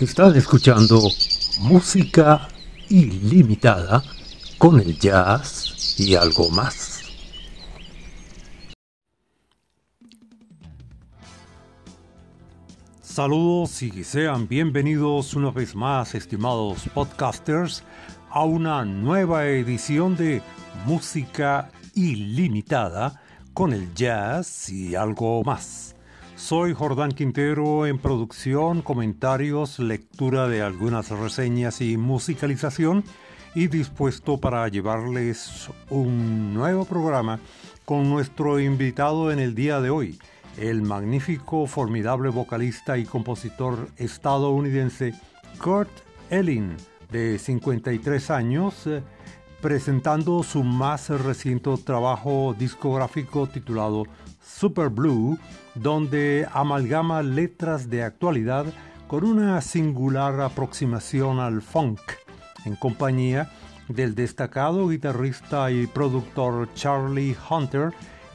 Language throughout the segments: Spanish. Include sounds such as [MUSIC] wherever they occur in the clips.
Estás escuchando música ilimitada con el jazz y algo más. Saludos y sean bienvenidos una vez más, estimados podcasters, a una nueva edición de Música Ilimitada con el jazz y algo más. Soy Jordán Quintero en producción, comentarios, lectura de algunas reseñas y musicalización y dispuesto para llevarles un nuevo programa con nuestro invitado en el día de hoy, el magnífico, formidable vocalista y compositor estadounidense Kurt Elling, de 53 años, eh, presentando su más reciente trabajo discográfico titulado Super Blue, donde amalgama letras de actualidad con una singular aproximación al funk, en compañía del destacado guitarrista y productor Charlie Hunter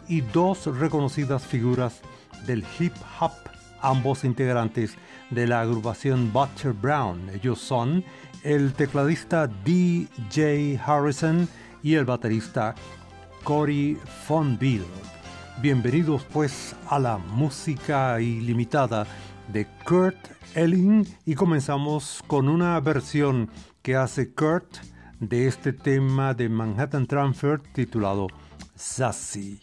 y dos reconocidas figuras del hip hop, ambos integrantes de la agrupación Butcher Brown. Ellos son el tecladista DJ Harrison y el baterista Cory Fonville. Bienvenidos pues a la música ilimitada de Kurt Elling y comenzamos con una versión que hace Kurt de este tema de Manhattan Transfer titulado Sassy.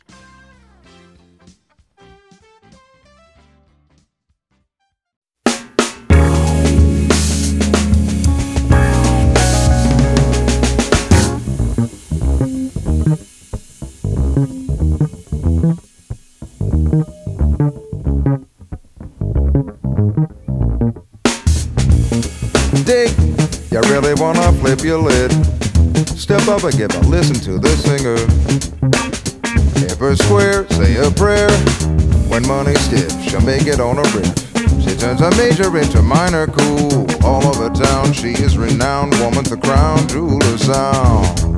Really wanna flip your lid, step up and give a listen to the singer. Her square, say a prayer. When money's stiff, she'll make it on a riff. She turns a major into minor cool. All over town, she is renowned. Woman, the crown jewel of sound.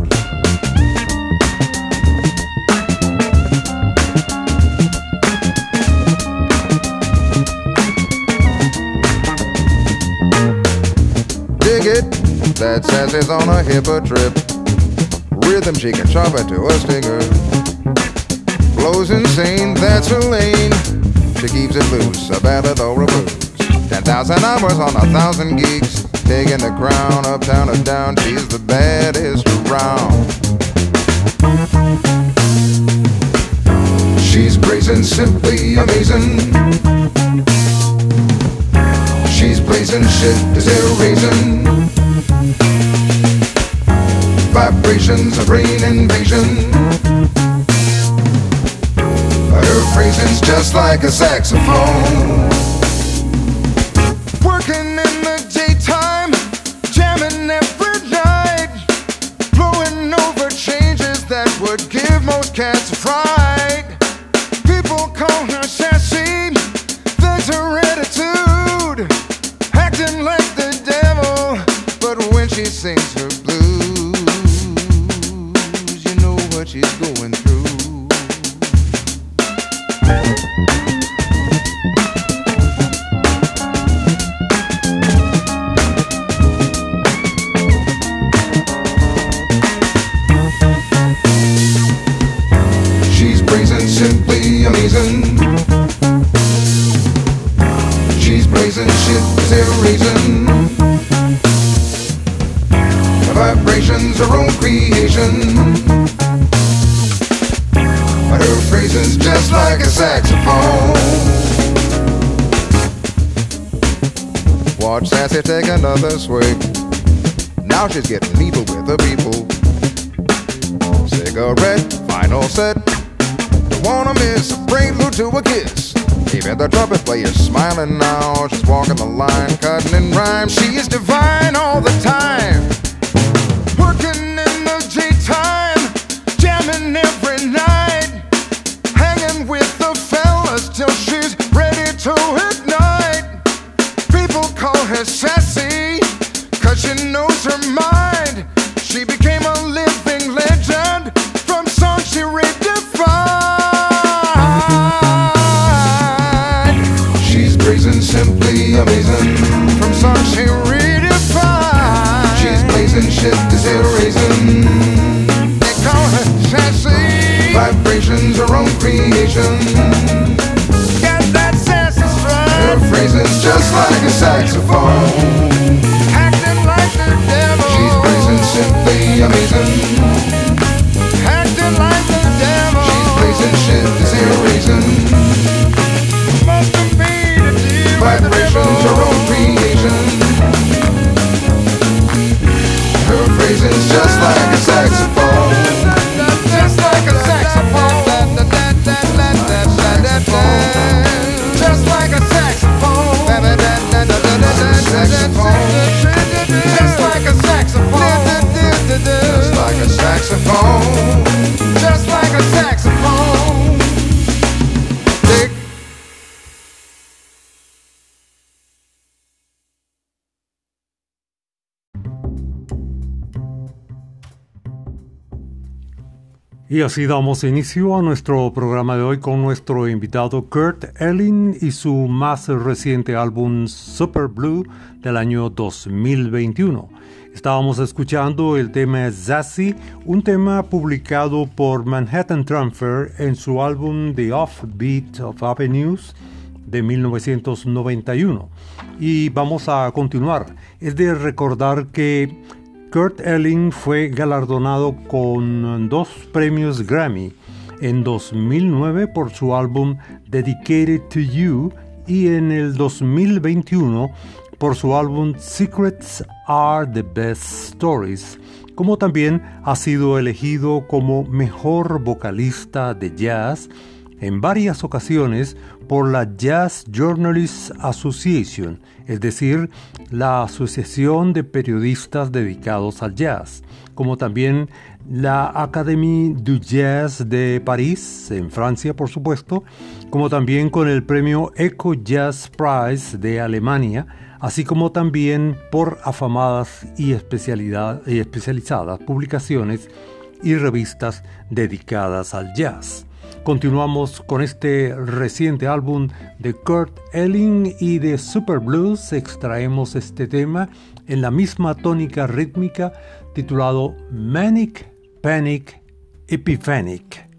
That sassy's on a hipper trip. Rhythm she can chop into a stinger. Blows insane, that's her lane. She keeps it loose, a ballad or a. Ten thousand hours on a thousand geeks. Taking the crown uptown or down. She's the baddest around. She's brazen, simply amazing. She's blazing shit, is there a reason? Vibrations of brain invasion. Her phrasing's just like a saxophone. Working in the daytime, jamming every night, blowing over changes that would give most cats a fright. Y así damos inicio a nuestro programa de hoy con nuestro invitado Kurt Elling y su más reciente álbum Super Blue del año 2021. Estábamos escuchando el tema Zazie, un tema publicado por Manhattan Transfer en su álbum The Offbeat of Avenues de 1991. Y vamos a continuar. Es de recordar que Kurt Elling fue galardonado con dos premios Grammy en 2009 por su álbum Dedicated to You y en el 2021 por su álbum Secrets Are the Best Stories, como también ha sido elegido como mejor vocalista de jazz en varias ocasiones por la Jazz Journalists Association, es decir, la Asociación de Periodistas dedicados al jazz, como también la Académie du Jazz de París, en Francia por supuesto, como también con el premio Eco Jazz Prize de Alemania, así como también por afamadas y, y especializadas publicaciones y revistas dedicadas al jazz. Continuamos con este reciente álbum de Kurt Elling y de Super Blues. Extraemos este tema en la misma tónica rítmica titulado Manic Panic Epiphanic.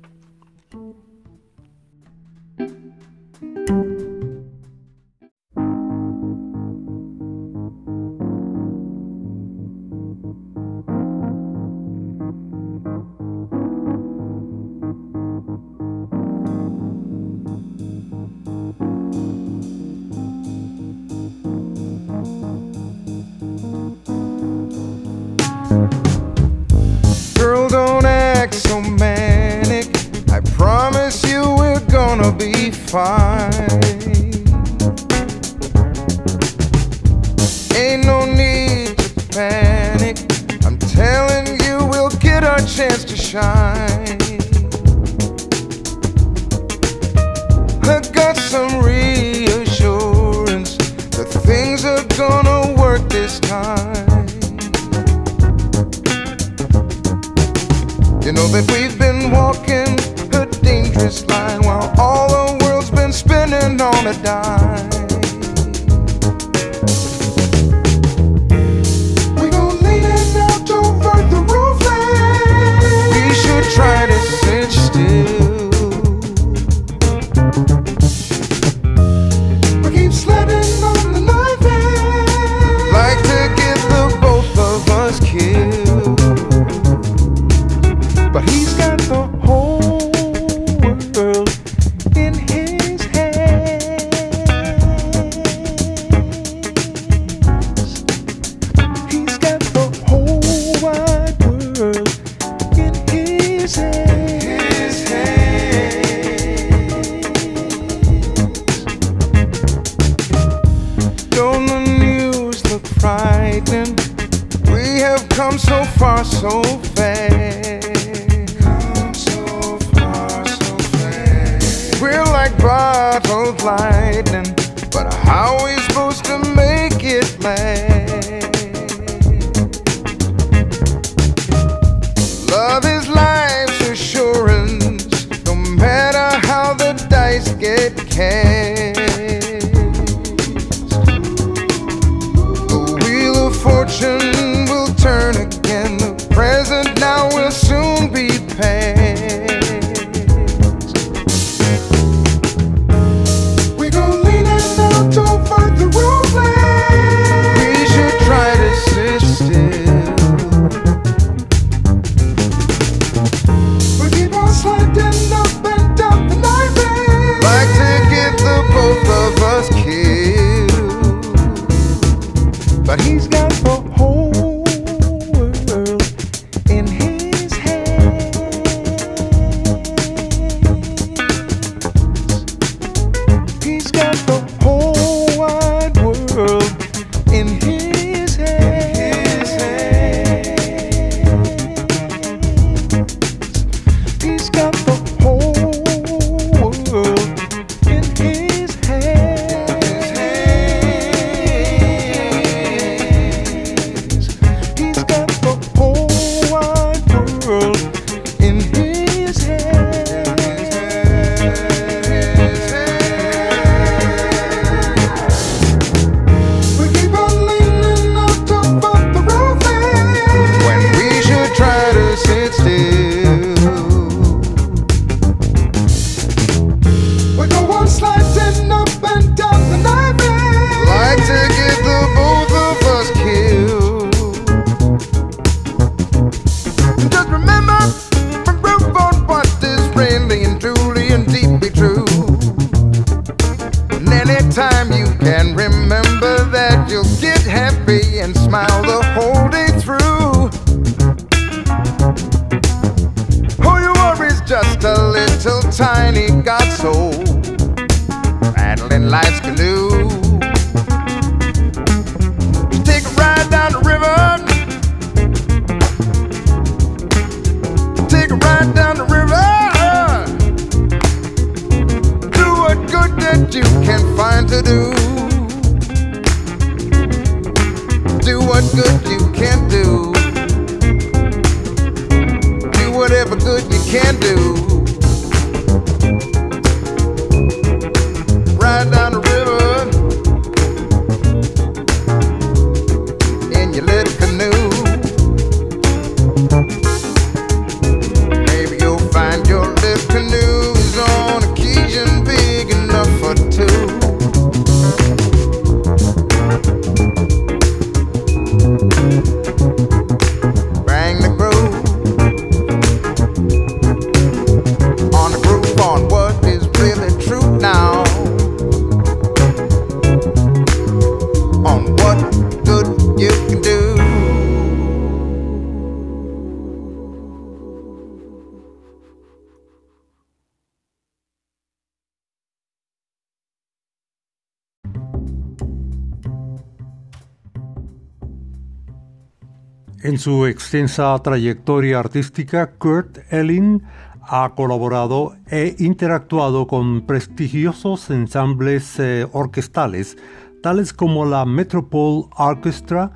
En su extensa trayectoria artística, Kurt Elling ha colaborado e interactuado con prestigiosos ensambles eh, orquestales, tales como la Metropole Orchestra,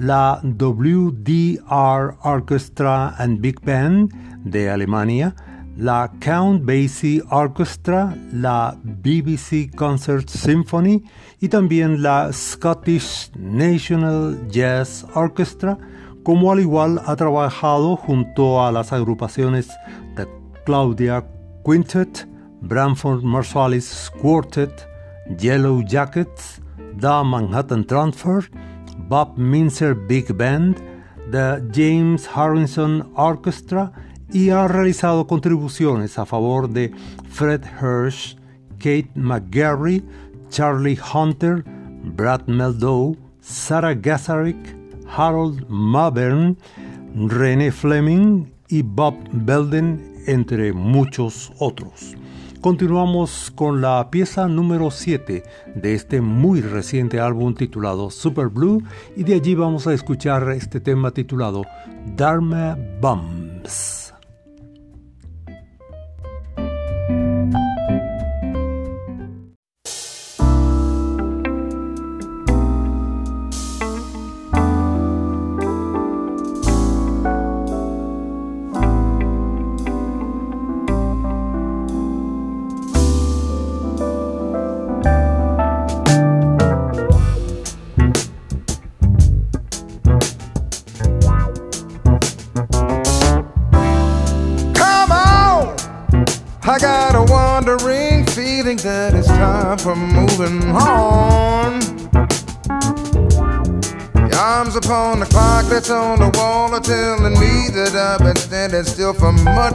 la WDR Orchestra and Big Band de Alemania, la Count Basie Orchestra, la BBC Concert Symphony y también la Scottish National Jazz Orchestra, como al igual ha trabajado junto a las agrupaciones The Claudia Quintet, Bramford Marsalis Quartet, Yellow Jackets, The Manhattan Transfer, Bob Minzer Big Band, The James Harrison Orchestra y ha realizado contribuciones a favor de Fred Hirsch, Kate McGarry, Charlie Hunter, Brad Meldow, Sarah Gazarick, Harold Mabern, René Fleming y Bob Belden, entre muchos otros. Continuamos con la pieza número 7 de este muy reciente álbum titulado Super Blue y de allí vamos a escuchar este tema titulado Dharma Bums.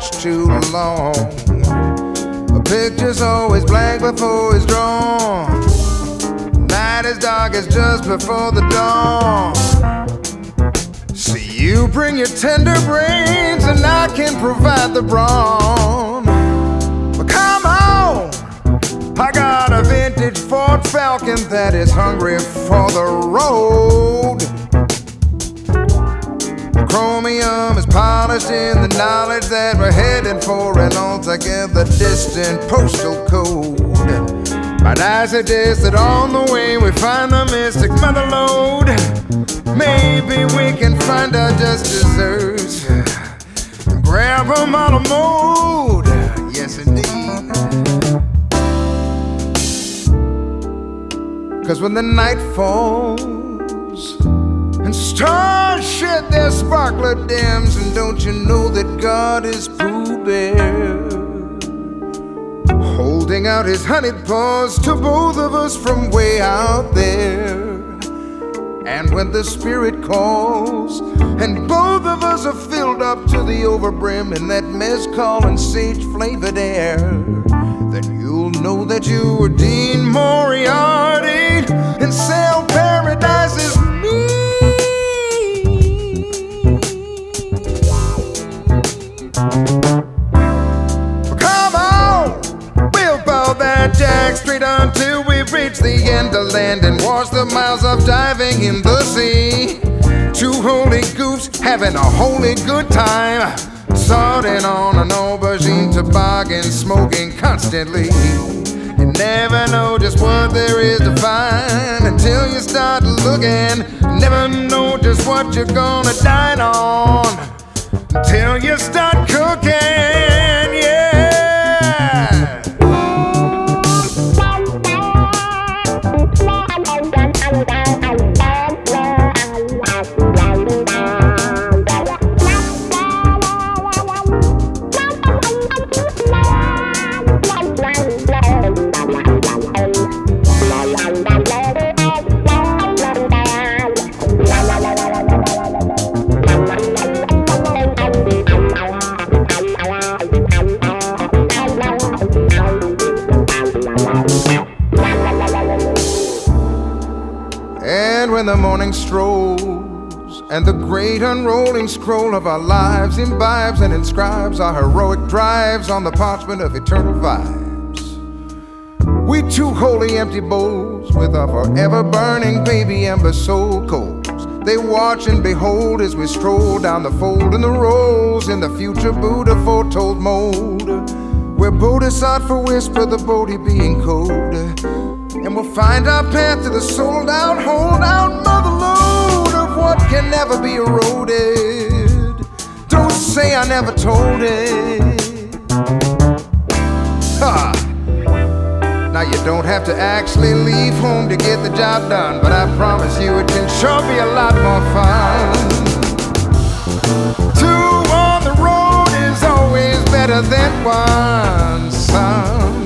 Much too long. A picture's always blank before it's drawn. night is dark, it's just before the dawn. See, you bring your tender brains, and I can provide the brawn. But come on, I got a vintage Ford Falcon that is hungry for the road. Chromium is polished in the knowledge that we're heading for an altogether distant postal code. But I suggest that on the way we find the mystic mother lode. Maybe we can find our just desserts. Grab them on a mode. Yes, indeed. Cause when the night falls stars shed their sparkler dims, and don't you know that God is Pooh Bear? Holding out his honeyed paws to both of us from way out there. And when the Spirit calls, and both of us are filled up to the overbrim in that mezcal and sage flavored air, then you'll know that you were Dean Moriarty and Sale Paradise jack straight until we reach the end of land and wash the miles of diving in the sea. Two holy goofs having a holy good time, starting on an aubergine toboggan, smoking constantly. You never know just what there is to find until you start looking. Never know just what you're gonna dine on until you start cooking. The morning strolls and the great unrolling scroll of our lives imbibes and inscribes our heroic drives on the parchment of eternal vibes, we two holy empty bowls with our forever burning baby ember soul coals. They watch and behold as we stroll down the fold and the rolls in the future Buddha foretold mold. Where Bodhisattva whisper the Bodhi being code. And we'll find our path to the sold out, hold out mother load of what can never be eroded. Don't say I never told it. Ha! Now you don't have to actually leave home to get the job done, but I promise you it can sure be a lot more fun. Two on the road is always better than one, son.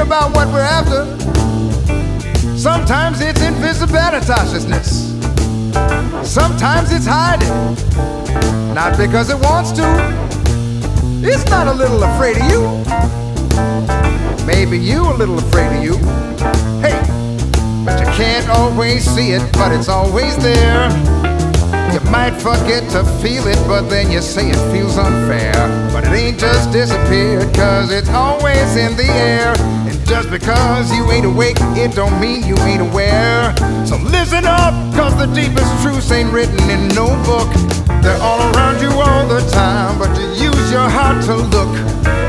About what we're after, sometimes it's invisibilitasness. Sometimes it's hiding, not because it wants to. It's not a little afraid of you. Maybe you a little afraid of you. Hey, but you can't always see it, but it's always there. You might forget to feel it, but then you say it feels unfair. But it ain't just disappeared, cause it's always in the air. Just because you ain't awake, it don't mean you ain't aware. So listen up, cause the deepest truths ain't written in no book. They're all around you all the time, but you use your heart to look.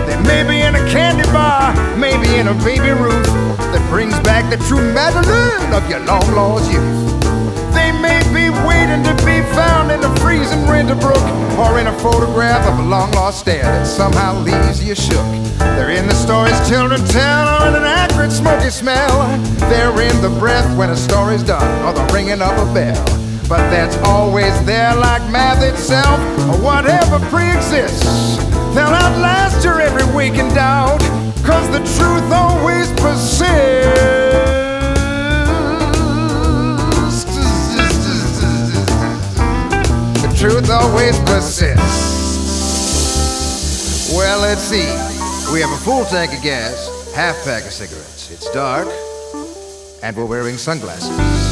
They may be in a candy bar, maybe in a baby Ruth that brings back the true Madeline of your long lost youth. They may be waiting to be found in a freezing winter brook or in a photograph of a long lost stare that somehow leaves you shook. They're in the stories children tell or in an acrid smoky smell. They're in the breath when a story's done or the ringing of a bell. But that's always there like math itself or whatever pre-exists. They'll outlast your every waking doubt cause the truth always persists. Truth always persists. Well, let's see. We have a full tank of gas, half pack of cigarettes. It's dark, and we're wearing sunglasses.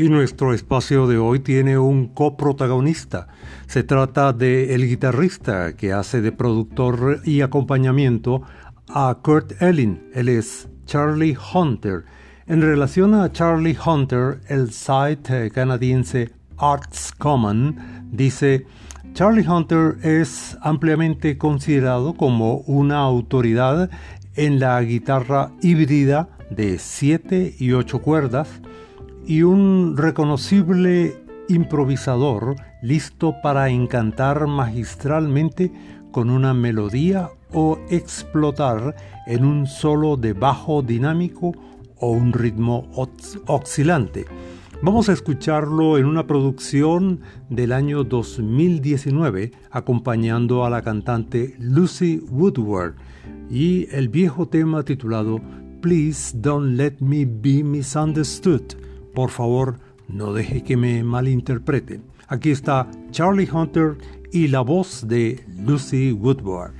Y nuestro espacio de hoy tiene un coprotagonista. Se trata de el guitarrista que hace de productor y acompañamiento a Kurt Elling. Él es Charlie Hunter. En relación a Charlie Hunter, el site canadiense Arts Common dice, Charlie Hunter es ampliamente considerado como una autoridad en la guitarra híbrida de 7 y 8 cuerdas y un reconocible improvisador listo para encantar magistralmente con una melodía o explotar en un solo de bajo dinámico o un ritmo oscilante. Vamos a escucharlo en una producción del año 2019 acompañando a la cantante Lucy Woodward y el viejo tema titulado Please Don't Let Me Be Misunderstood. Por favor, no deje que me malinterpreten. Aquí está Charlie Hunter y la voz de Lucy Woodward.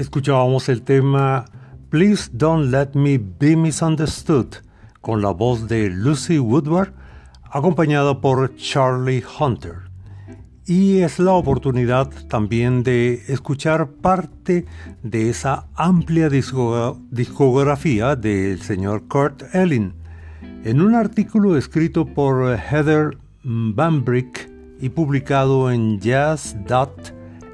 Escuchábamos el tema Please Don't Let Me Be Misunderstood con la voz de Lucy Woodward acompañada por Charlie Hunter. Y es la oportunidad también de escuchar parte de esa amplia discografía del señor Kurt Elling. En un artículo escrito por Heather Bambrick y publicado en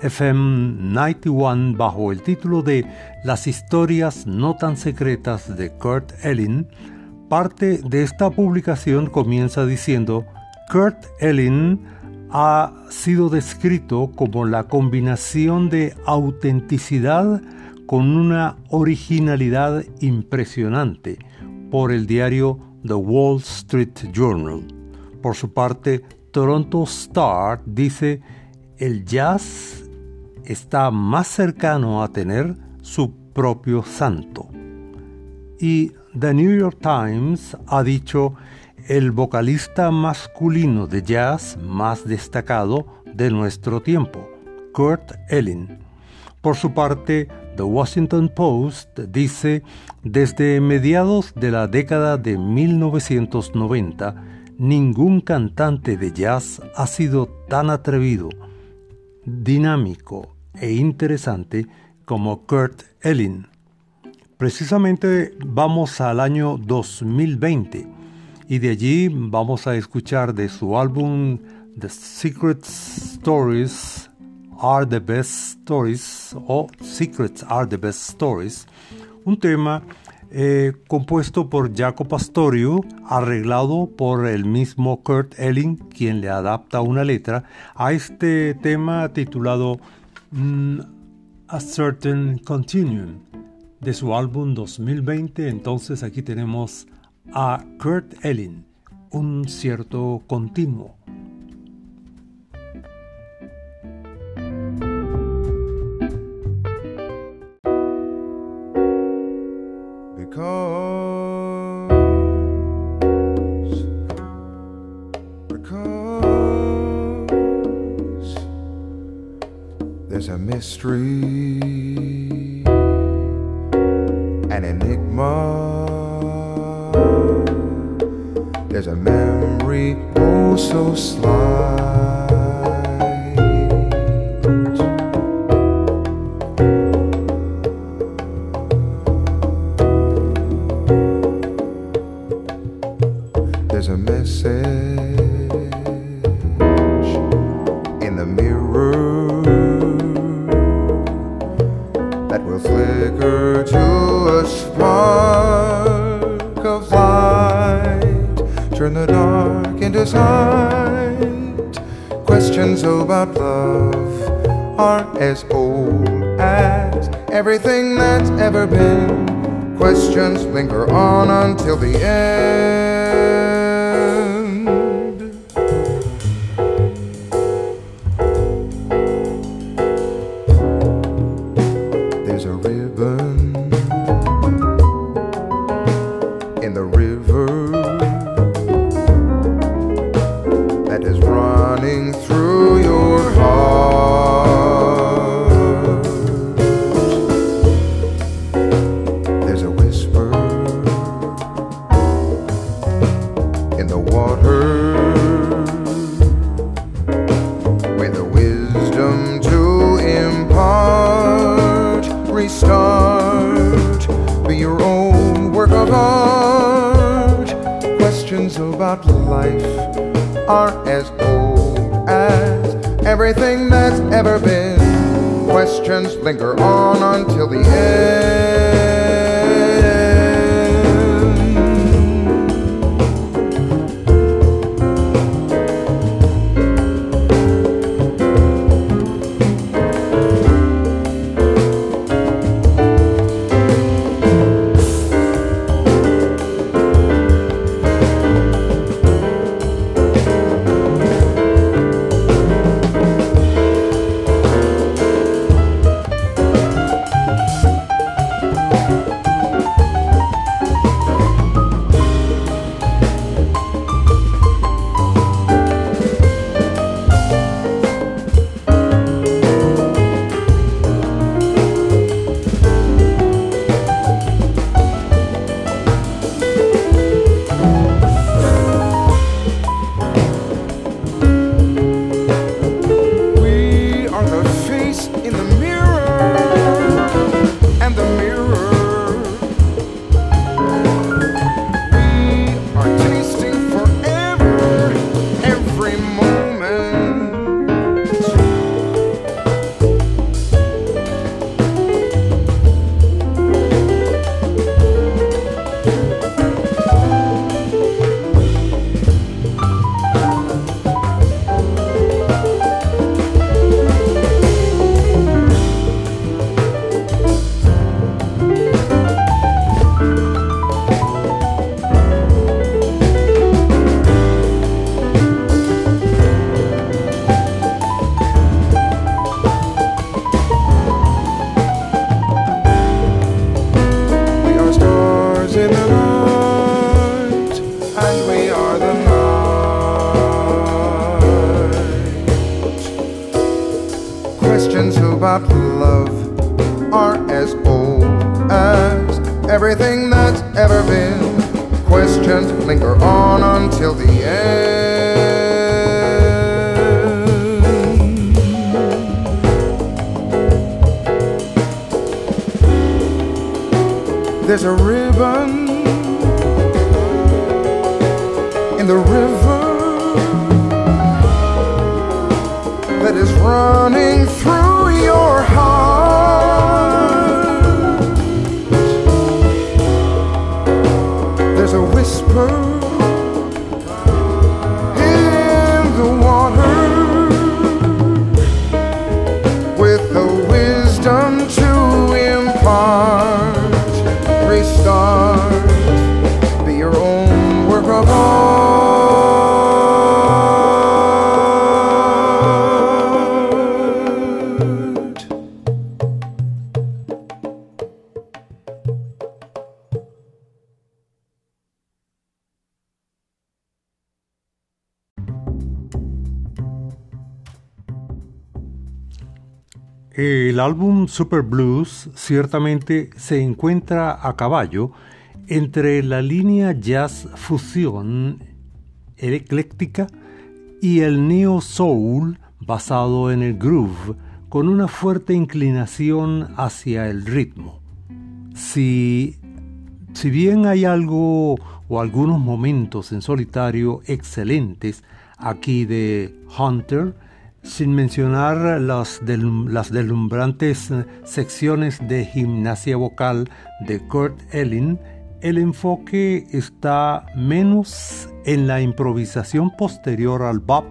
Jazz.fm 91 bajo el título de Las historias no tan secretas de Kurt Elling, parte de esta publicación comienza diciendo Kurt Elling ha sido descrito como la combinación de autenticidad con una originalidad impresionante por el diario The Wall Street Journal. Por su parte, Toronto Star dice, el jazz está más cercano a tener su propio santo. Y The New York Times ha dicho, el vocalista masculino de jazz más destacado de nuestro tiempo, Kurt Elling. Por su parte, The Washington Post dice, desde mediados de la década de 1990, ningún cantante de jazz ha sido tan atrevido, dinámico e interesante como Kurt Elling. Precisamente vamos al año 2020 y de allí vamos a escuchar de su álbum The Secret Stories Are the Best Stories o Secrets Are the Best Stories, un tema eh, compuesto por Jaco Pastorio, arreglado por el mismo Kurt Elling, quien le adapta una letra a este tema titulado A Certain Continuum de su álbum 2020. Entonces aquí tenemos a Kurt Elling, un cierto continuo. Mystery, an enigma. There's a memory oh so slight. Super Blues ciertamente se encuentra a caballo entre la línea jazz fusión ecléctica y el neo soul basado en el groove con una fuerte inclinación hacia el ritmo. Si, si bien hay algo o algunos momentos en solitario excelentes aquí de Hunter, sin mencionar las, las deslumbrantes eh, secciones de gimnasia vocal de Kurt Elling, el enfoque está menos en la improvisación posterior al bop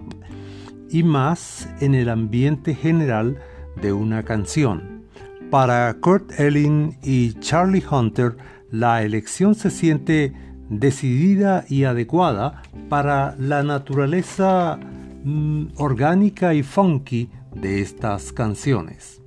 y más en el ambiente general de una canción. Para Kurt Elling y Charlie Hunter, la elección se siente decidida y adecuada para la naturaleza mm, orgánica y funky de estas canciones.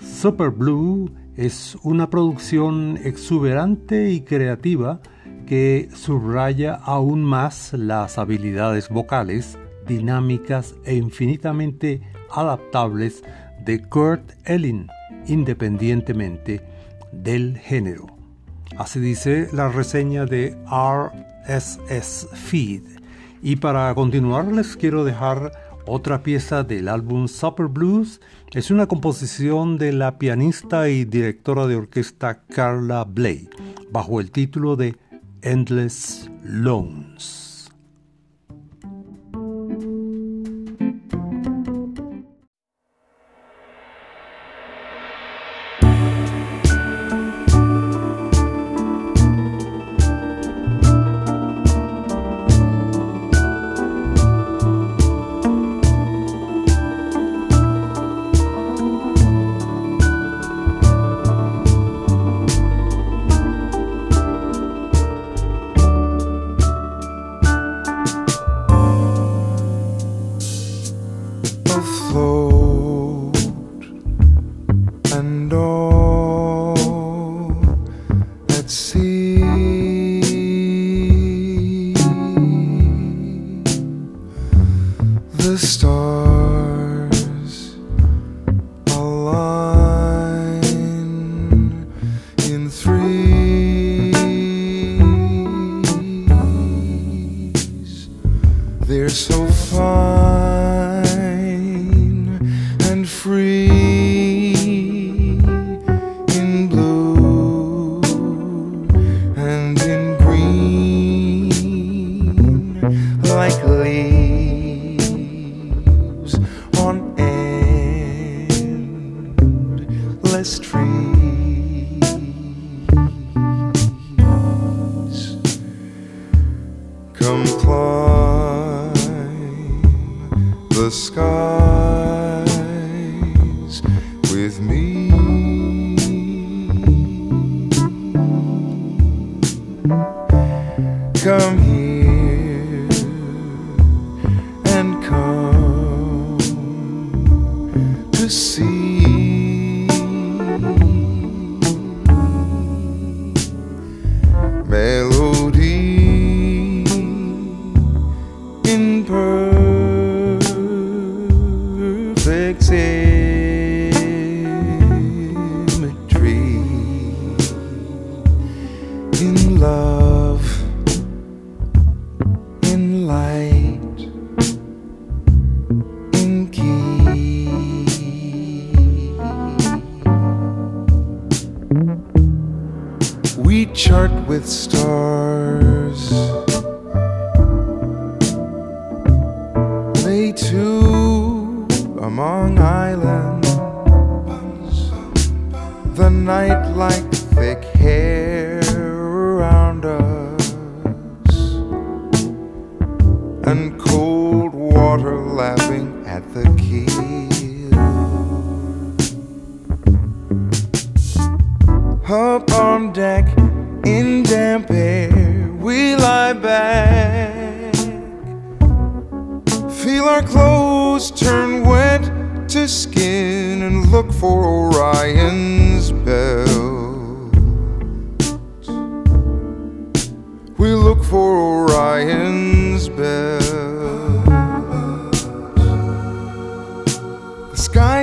Super Blue es una producción exuberante y creativa que subraya aún más las habilidades vocales, dinámicas e infinitamente adaptables de Kurt Elling, independientemente del género. Así dice la reseña de RSS Feed. Y para continuar les quiero dejar otra pieza del álbum Supper Blues. Es una composición de la pianista y directora de orquesta Carla Bley, bajo el título de Endless Loans.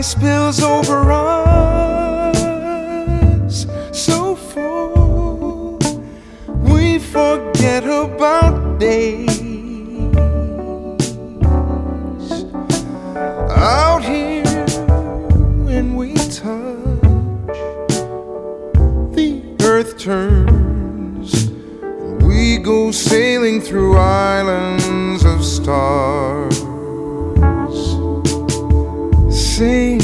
Spills over us so full we forget about days. Out here when we touch, the earth turns, and we go sailing through islands of stars. assim.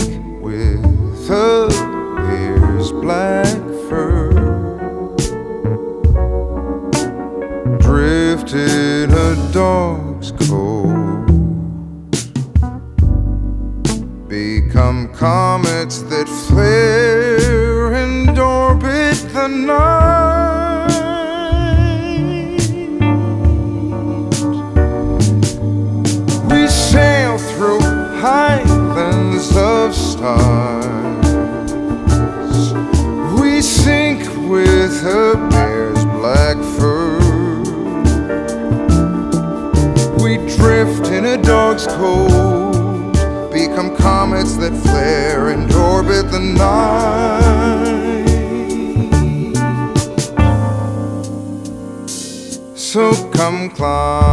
So come climb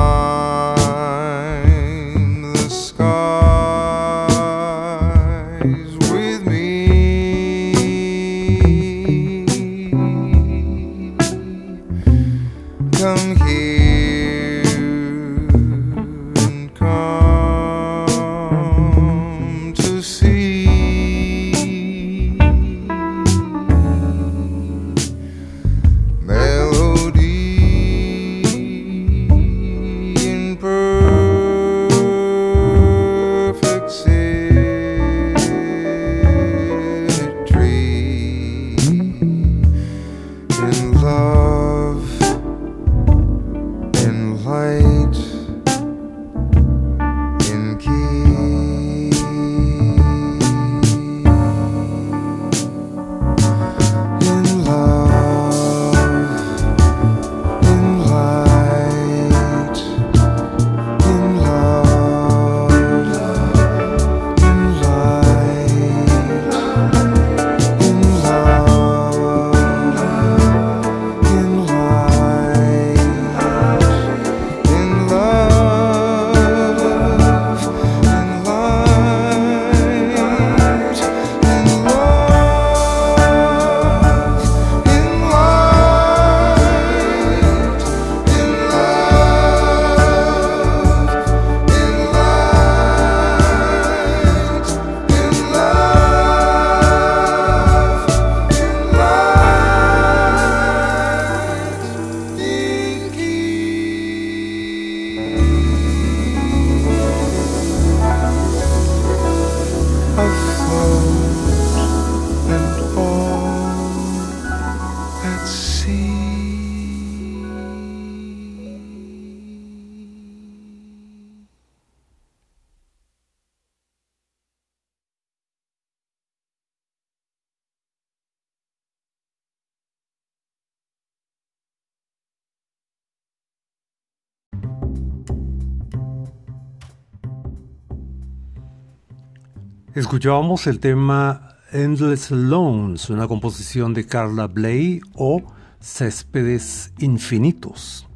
Escuchábamos el tema Endless Loans, una composición de Carla Bley o Céspedes Infinitos.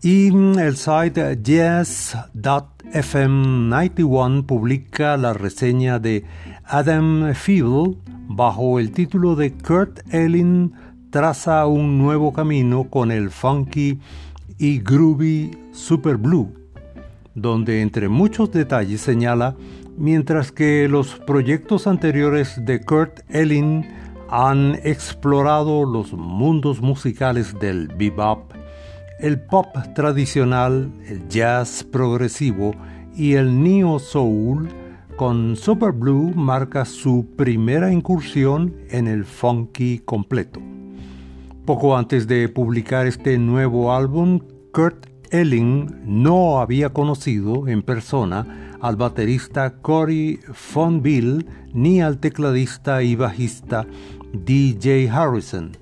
Y el site yes.fm91 publica la reseña de Adam Field bajo el título de Kurt Elling traza un nuevo camino con el funky y groovy Super Blue, donde entre muchos detalles señala, mientras que los proyectos anteriores de Kurt Elling han explorado los mundos musicales del bebop, el pop tradicional, el jazz progresivo y el neo soul, con Super Blue marca su primera incursión en el funky completo. Poco antes de publicar este nuevo álbum, Kurt Elling no había conocido en persona al baterista Cory Bill ni al tecladista y bajista DJ Harrison.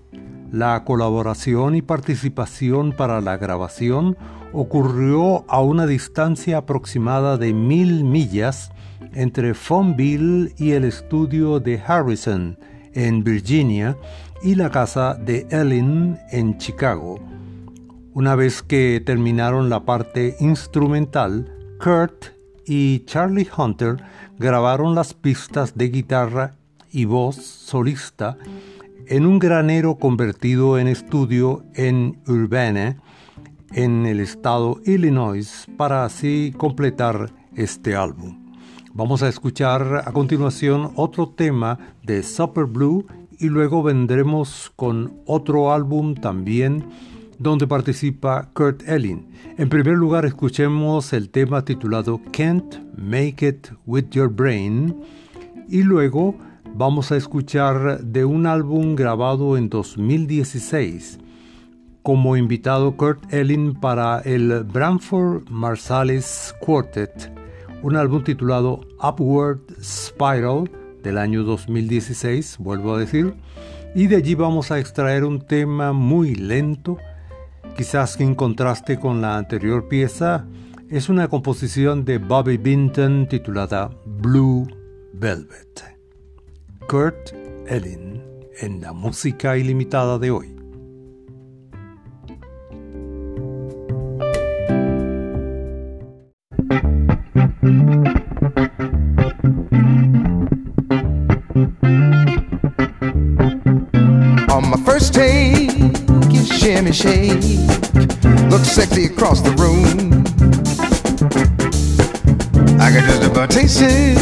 La colaboración y participación para la grabación ocurrió a una distancia aproximada de mil millas entre Fonville y el estudio de Harrison en Virginia y la casa de Ellen en Chicago. Una vez que terminaron la parte instrumental, Kurt y Charlie Hunter grabaron las pistas de guitarra y voz solista en un granero convertido en estudio en Urbana, en el estado Illinois, para así completar este álbum. Vamos a escuchar a continuación otro tema de Super Blue y luego vendremos con otro álbum también donde participa Kurt Elling. En primer lugar escuchemos el tema titulado Can't Make It With Your Brain y luego vamos a escuchar de un álbum grabado en 2016 como invitado Kurt Elling para el Branford Marsalis Quartet, un álbum titulado Upward Spiral del año 2016, vuelvo a decir, y de allí vamos a extraer un tema muy lento, quizás en contraste con la anterior pieza, es una composición de Bobby Binton titulada Blue Velvet. Kurt Elling en la música ilimitada de hoy. On my first take, you shimmy shake, sexy across the room. I can just about taste it,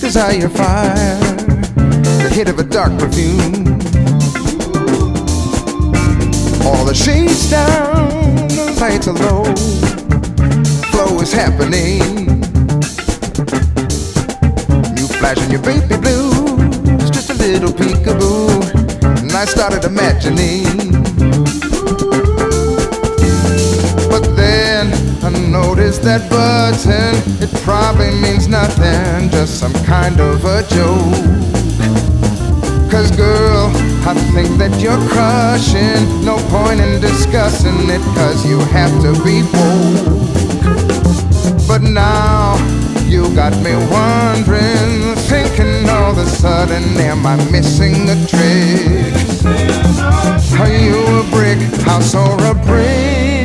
desire fire the hit of a dark perfume. All the shades down, the lights are low, flow is happening. You flashing your baby blues, just a little peekaboo, and I started imagining. I noticed that button, it probably means nothing, just some kind of a joke. Cause girl, I think that you're crushing No point in discussing it Cause you have to be bold But now you got me wondering Thinking all of a sudden Am I missing a trick? Are you a brick house or a brick?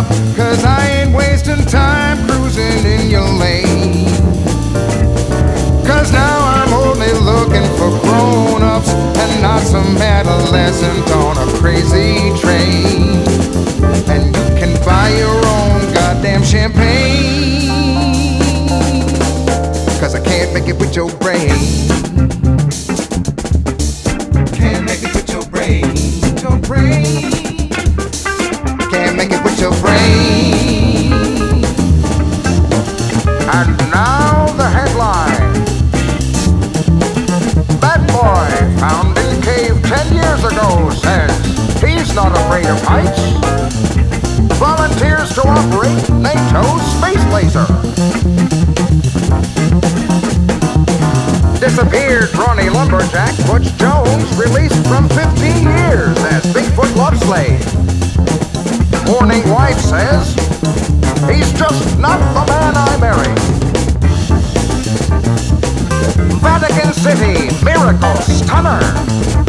Hookup, cause I ain't wasting time cruising in your lane. Cause now I'm only looking for grown ups and not some adolescent on a crazy train. And you can buy your own goddamn champagne. Cause I can't make it with your brain. Can't make it with your brain. With your brain. He's not afraid of heights. Volunteers to operate NATO's space laser. Disappeared Ronnie Lumberjack Butch Jones released from 15 years as Bigfoot love slave. Mourning wife says he's just not the man I married. Vatican City, miracle stunner.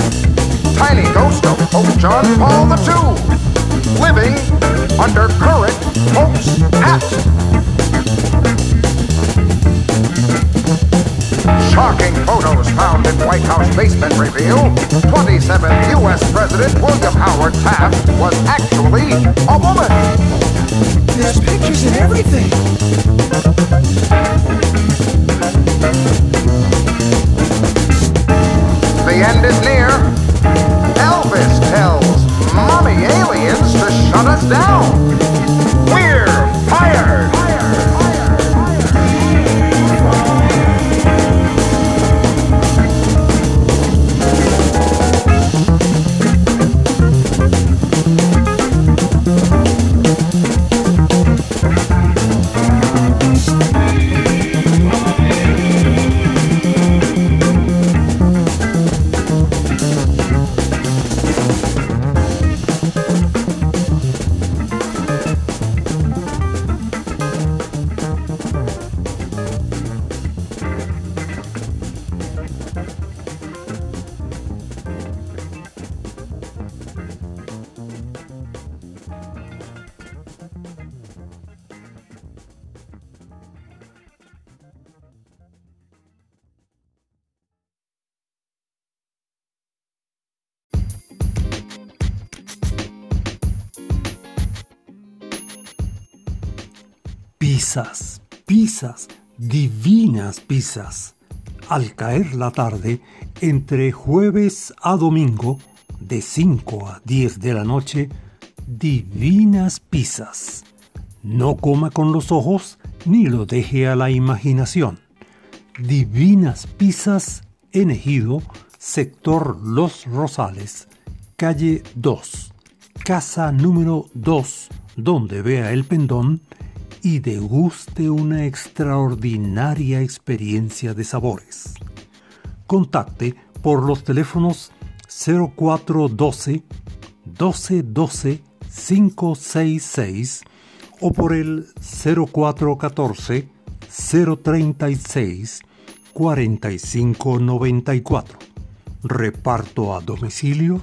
Tiny ghost of Pope John Paul II, living under current Pope's hat. Shocking photos found in White House basement reveal 27th U.S. President William Howard Taft was actually a woman. There's pictures and everything. The end is near. Elvis tells mommy aliens to shut us down. We're fired. Pizzas, divinas pizzas. Al caer la tarde, entre jueves a domingo, de 5 a 10 de la noche, divinas pizzas. No coma con los ojos ni lo deje a la imaginación. Divinas pizzas en Ejido, sector Los Rosales, calle 2, casa número 2, donde vea el pendón y deguste una extraordinaria experiencia de sabores. Contacte por los teléfonos 0412 1212 566 o por el 0414 036 4594. Reparto a domicilio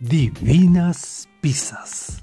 Divinas Pizzas.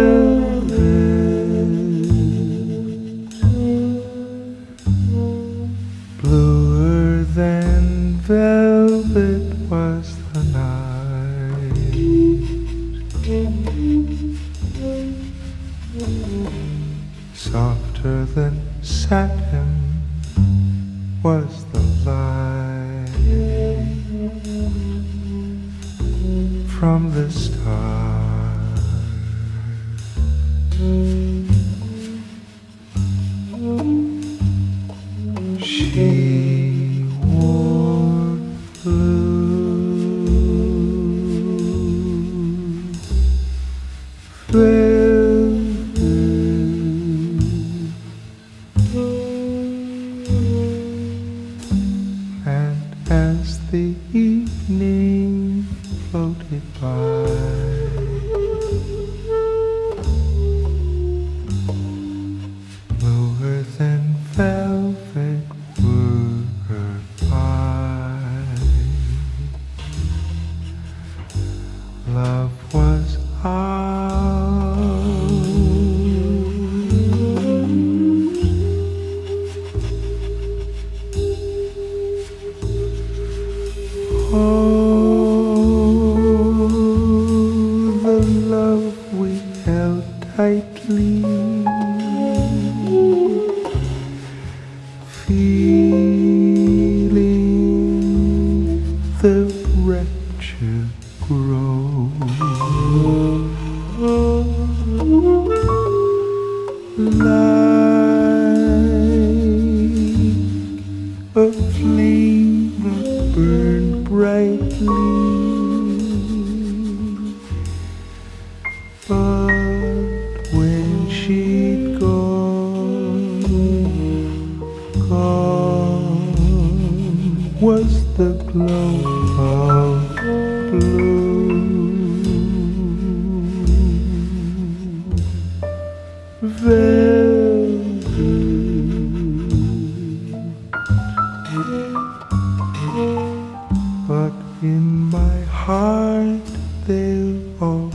my heart they all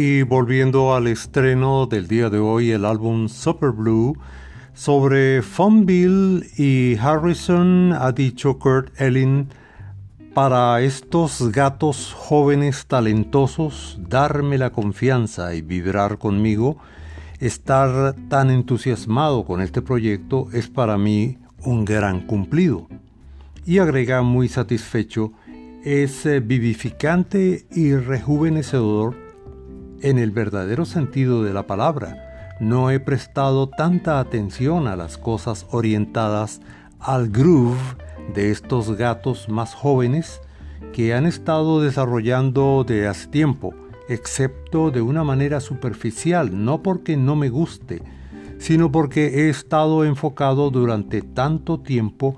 Y volviendo al estreno del día de hoy, el álbum Super Blue, sobre Fonville y Harrison ha dicho Kurt Elling, para estos gatos jóvenes talentosos, darme la confianza y vibrar conmigo, estar tan entusiasmado con este proyecto es para mí un gran cumplido. Y agrega muy satisfecho, es vivificante y rejuvenecedor en el verdadero sentido de la palabra. No he prestado tanta atención a las cosas orientadas al groove de estos gatos más jóvenes que han estado desarrollando de hace tiempo, excepto de una manera superficial, no porque no me guste, sino porque he estado enfocado durante tanto tiempo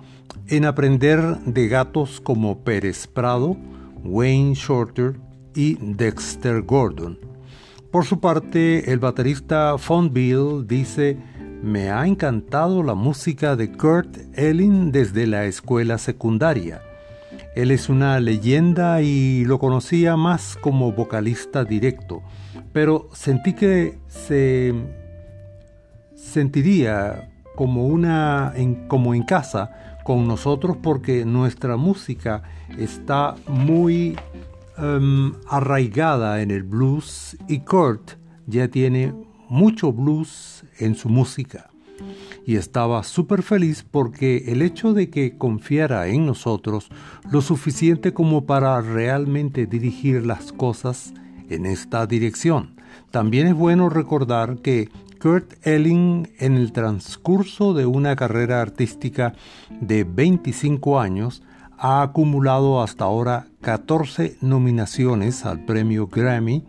en aprender de gatos como Pérez Prado, Wayne Shorter y Dexter Gordon. Por su parte, el baterista Fonville dice, me ha encantado la música de Kurt Elling desde la escuela secundaria. Él es una leyenda y lo conocía más como vocalista directo, pero sentí que se sentiría como una como en casa con nosotros porque nuestra música está muy um, arraigada en el blues y Kurt ya tiene mucho blues en su música. Y estaba súper feliz porque el hecho de que confiara en nosotros lo suficiente como para realmente dirigir las cosas en esta dirección. También es bueno recordar que Kurt Elling en el transcurso de una carrera artística de 25 años ha acumulado hasta ahora 14 nominaciones al premio Grammy,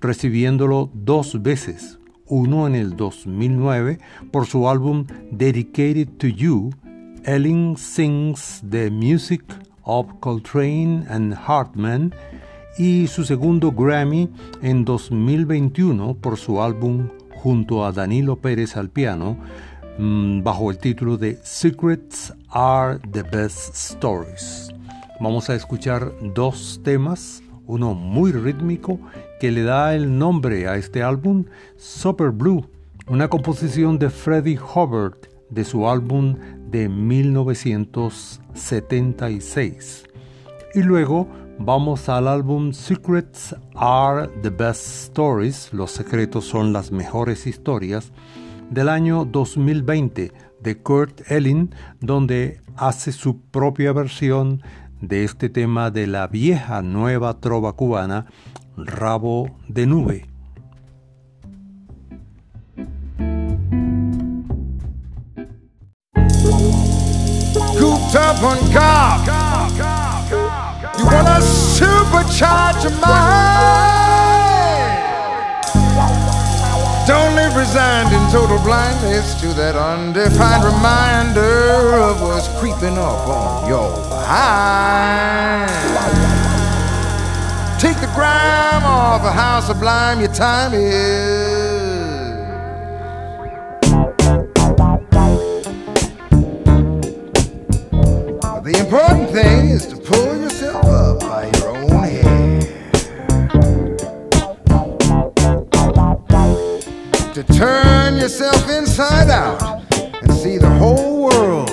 recibiéndolo dos veces, uno en el 2009 por su álbum Dedicated to You, Elling Sings the Music of Coltrane and Hartman, y su segundo Grammy en 2021 por su álbum junto a Danilo Pérez al piano, mm, bajo el título de Secrets Are the Best Stories. Vamos a escuchar dos temas, uno muy rítmico que le da el nombre a este álbum, Super Blue, una composición de Freddie Hubbard de su álbum de 1976. Y luego vamos al álbum Secrets Are the Best Stories, Los secretos son las mejores historias, del año 2020 de Kurt Elling, donde hace su propia versión de este tema de la vieja nueva trova cubana Rabo de Nube. Supercharge. Don't live resigned in total blindness to that undefined reminder of what's creeping up on your mind. Take the grime off of how sublime your time is. The important thing is to pull yourself up by your own hair. To turn yourself inside out and see the whole world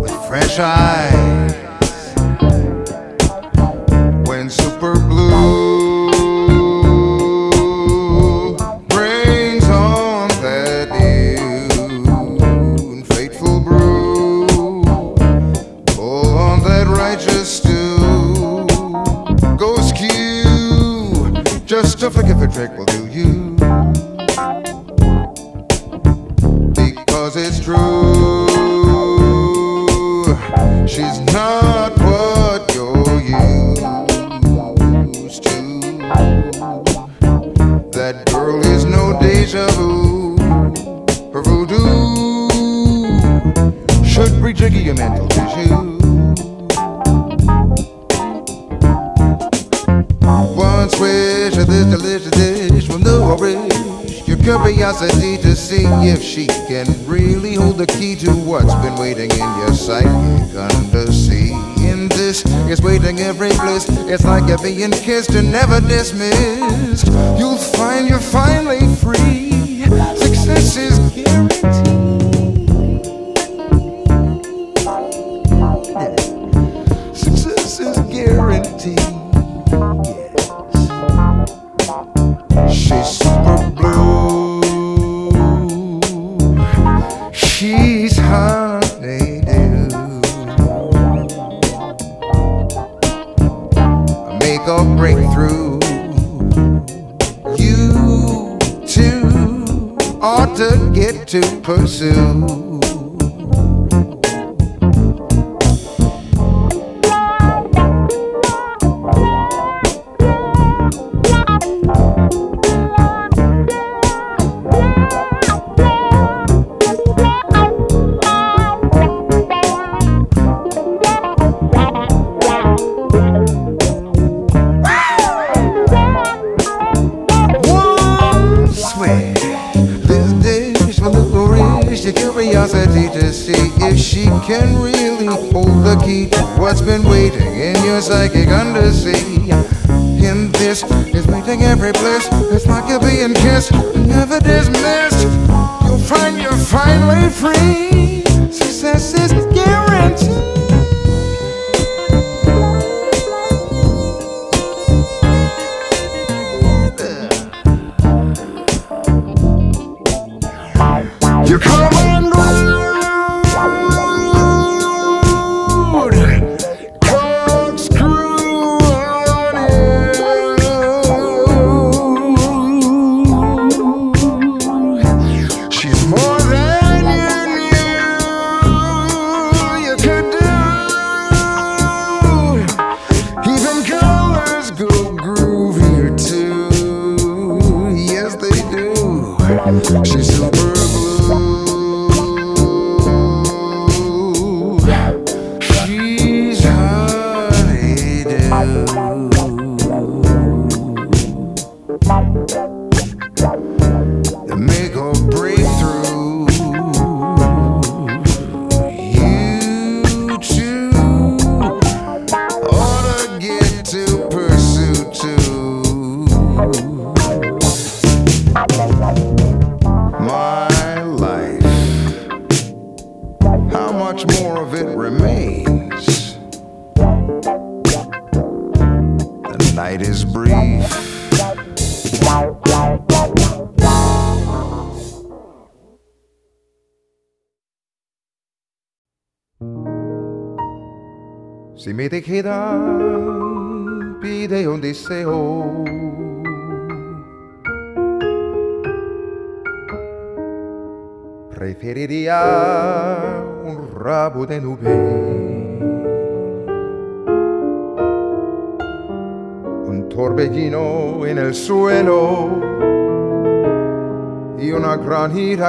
with fresh eyes. When super blue brings on that new fateful brew, pull on that righteous stew, go skew. Just a flick of a trick curiosity to see if she can really hold the key to what's been waiting in your psychic undersea. In this, it's waiting every bliss. It's like you're being kissed and never dismissed. You'll find you're finally free. Success is guaranteed. To get to pursue.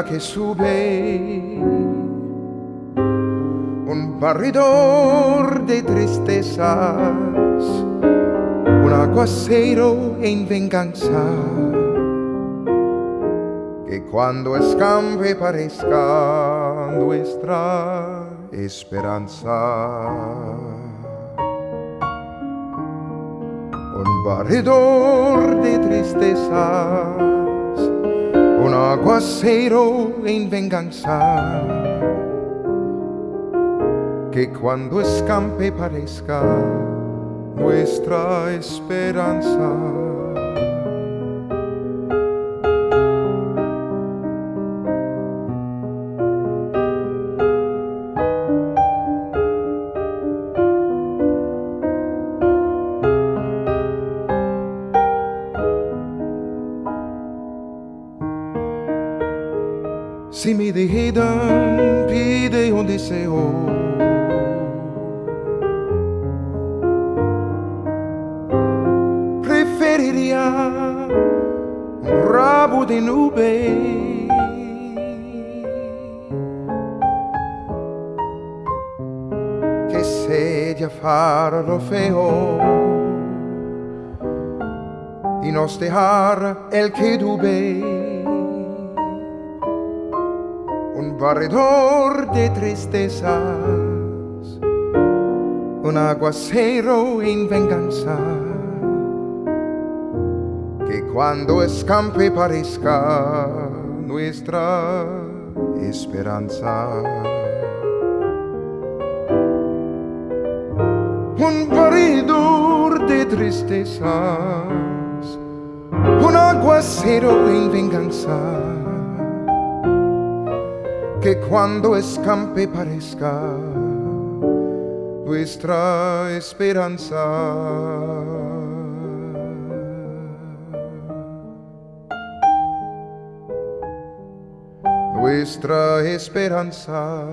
Que sube un barridor de tristezas, un aguacero en venganza, que cuando escampe parezca nuestra esperanza. Un barridor de tristezas, un aguacero en venganza que cuando escampe parezca nuestra esperanza. Deseo. Preferiría un rabo de nube. Que seja far lo feo y nos dejar el que dube barredor de tristezas, un aguacero en venganza, que cuando escampe parezca nuestra esperanza. Un barredor de tristezas, un aguacero en venganza que cuando escampe parezca nuestra esperanza. Nuestra esperanza.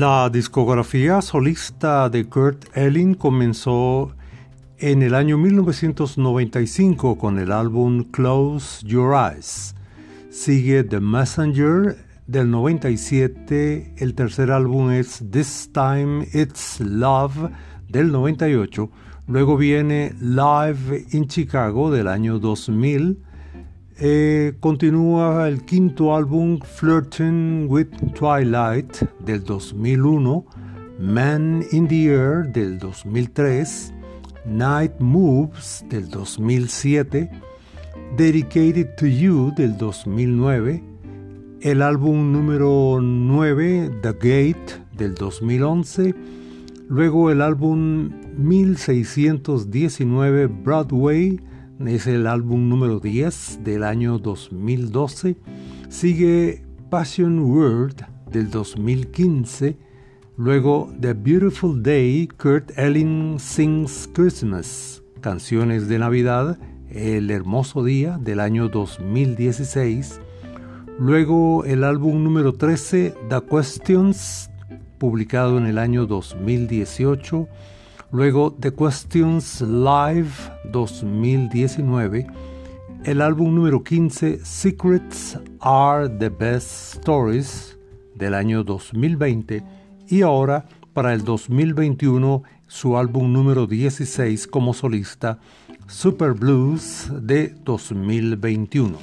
La discografía solista de Kurt Elling comenzó en el año 1995 con el álbum Close Your Eyes. Sigue The Messenger del 97, el tercer álbum es This Time It's Love del 98, luego viene Live in Chicago del año 2000, eh, continúa el quinto álbum Flirting with Twilight del 2001, Man in the Air del 2003, Night Moves del 2007, Dedicated to You del 2009, el álbum número 9, The Gate del 2011, luego el álbum 1619 Broadway, es el álbum número 10 del año 2012. Sigue Passion World del 2015. Luego The Beautiful Day, Kurt Elling Sings Christmas, canciones de Navidad, El hermoso día del año 2016. Luego el álbum número 13, The Questions, publicado en el año 2018. Luego The Questions Live 2019. El álbum número 15, Secrets Are the Best Stories, del año 2020. Y ahora, para el 2021, su álbum número 16 como solista, Super Blues de 2021.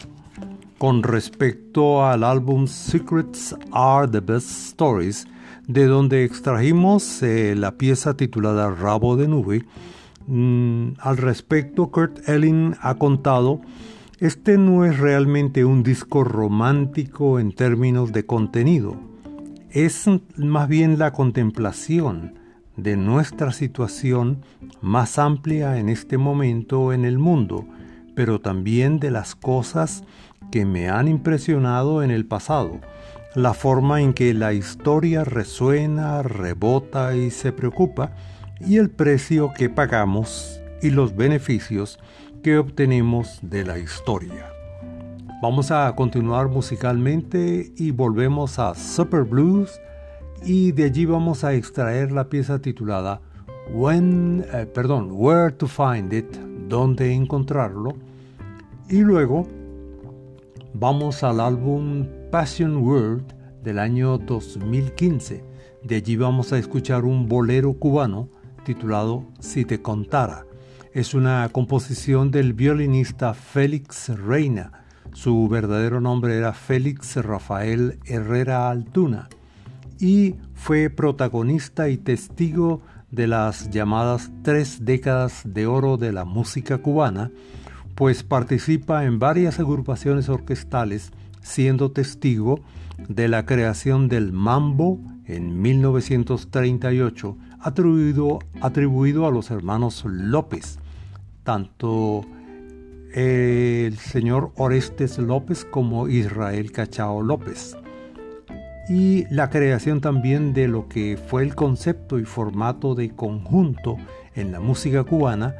Con respecto al álbum Secrets Are the Best Stories, de donde extrajimos eh, la pieza titulada Rabo de Nube, mm, al respecto Kurt Elling ha contado, este no es realmente un disco romántico en términos de contenido, es más bien la contemplación de nuestra situación más amplia en este momento en el mundo, pero también de las cosas que me han impresionado en el pasado, la forma en que la historia resuena, rebota y se preocupa, y el precio que pagamos y los beneficios que obtenemos de la historia. Vamos a continuar musicalmente y volvemos a Super Blues y de allí vamos a extraer la pieza titulada When, eh, perdón, Where to Find It, dónde encontrarlo. Y luego vamos al álbum Passion World del año 2015. De allí vamos a escuchar un bolero cubano titulado Si te contara. Es una composición del violinista Félix Reina. Su verdadero nombre era Félix Rafael Herrera Altuna y fue protagonista y testigo de las llamadas tres décadas de oro de la música cubana, pues participa en varias agrupaciones orquestales, siendo testigo de la creación del mambo en 1938, atribuido, atribuido a los hermanos López, tanto el señor Orestes López como Israel Cachao López. Y la creación también de lo que fue el concepto y formato de conjunto en la música cubana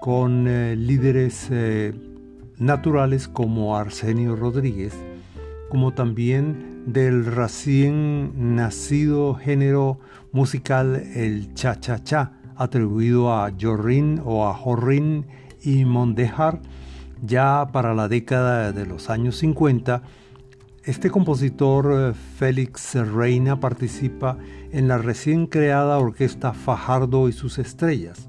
con eh, líderes eh, naturales como Arsenio Rodríguez, como también del recién nacido género musical el cha-cha-cha, atribuido a Jorrin o a Jorrin y Mondejar, ya para la década de los años 50, este compositor eh, Félix Reina participa en la recién creada orquesta Fajardo y sus estrellas.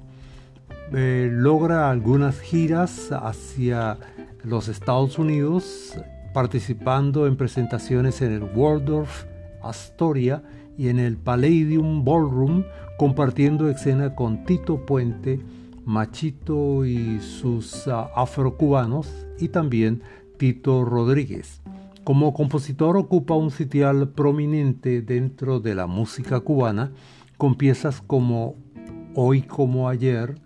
Eh, logra algunas giras hacia los Estados Unidos, participando en presentaciones en el Waldorf Astoria y en el Palladium Ballroom, compartiendo escena con Tito Puente, Machito y sus uh, afrocubanos y también Tito Rodríguez. Como compositor ocupa un sitial prominente dentro de la música cubana con piezas como Hoy como ayer,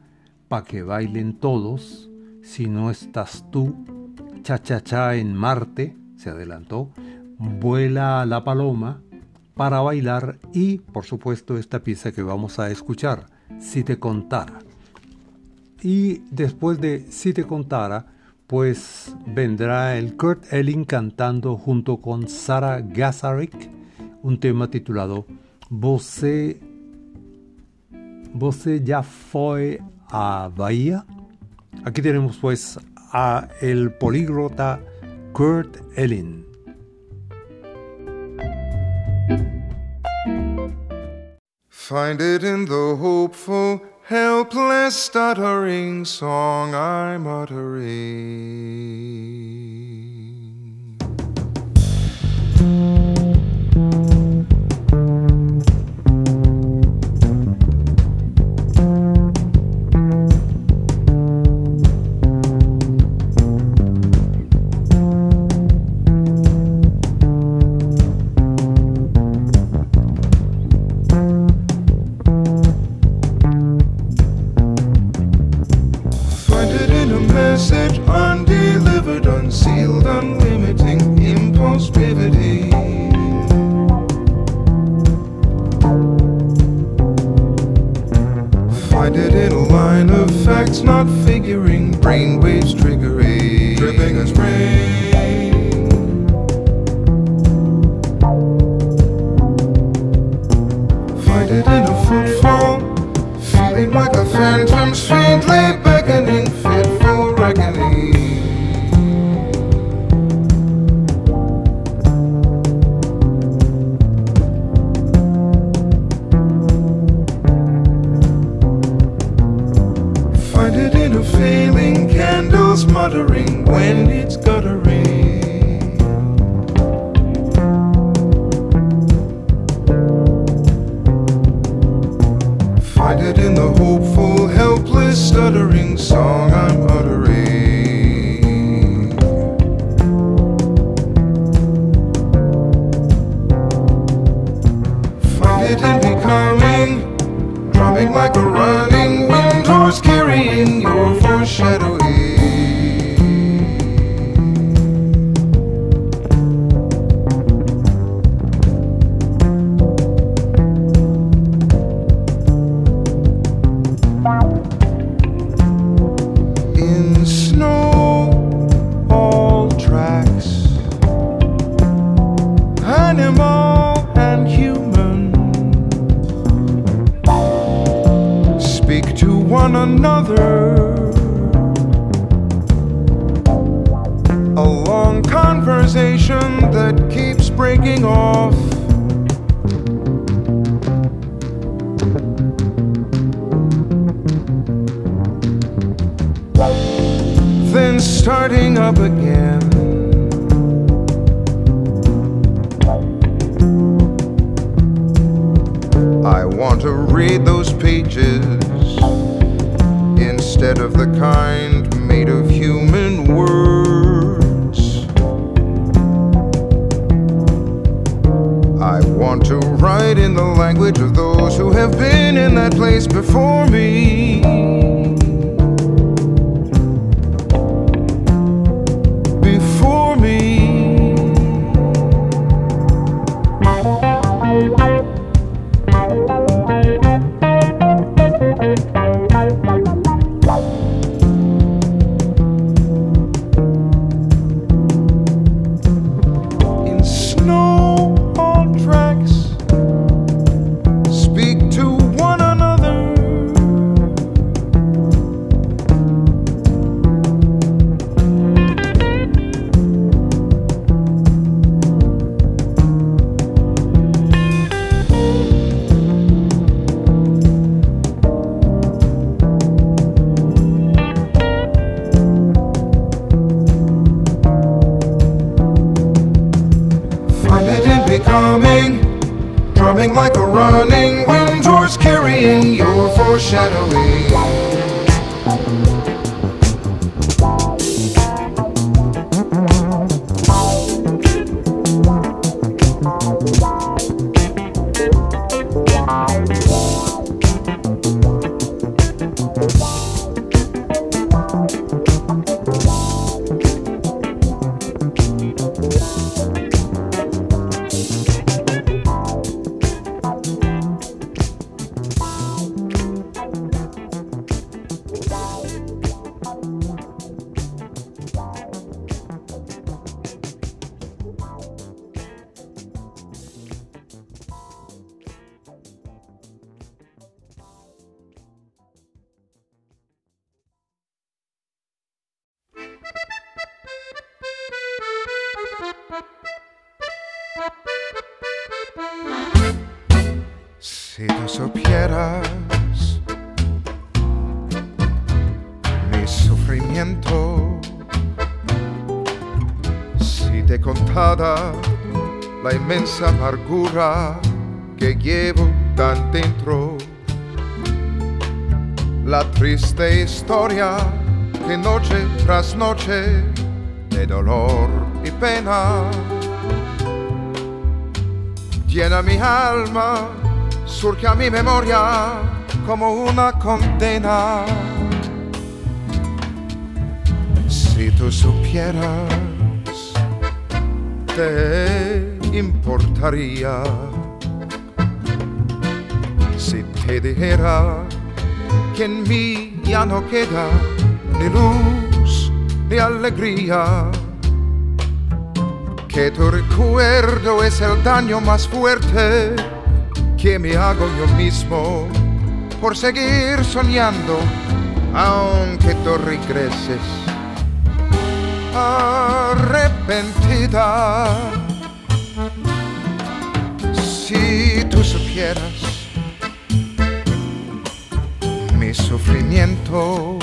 Pa' que bailen todos, Si no estás tú, Cha Cha Cha en Marte, se adelantó, Vuela la paloma, Para bailar y, por supuesto, esta pieza que vamos a escuchar, Si te contara. Y después de Si te contara, pues vendrá el Kurt Elling cantando junto con Sara Gazarik un tema titulado Você ya fue a Bahía. Aquí tenemos pues a el políglota Kurt Elling. Find it in the hopeful helpless stuttering song I'm uttering. It's not figuring. Brainwaves triggering, dripping as rain. Find it in a footfall, feeling like a phantom's faintly muttering when it's guttering. Find it in the hopeful, helpless, stuttering song I'm Si tú supieras mi sufrimiento, si te contara la inmensa amargura que llevo tan dentro, la triste historia que noche tras noche de dolor y pena llena mi alma, surge a mi memoria como una condena. Si tú supieras, te importaría si te dijera que en mí ya no queda ni luz ni alegría. Que tu recuerdo es el daño más fuerte que me hago yo mismo por seguir soñando, aunque tú regreses arrepentida. Si tú supieras mi sufrimiento,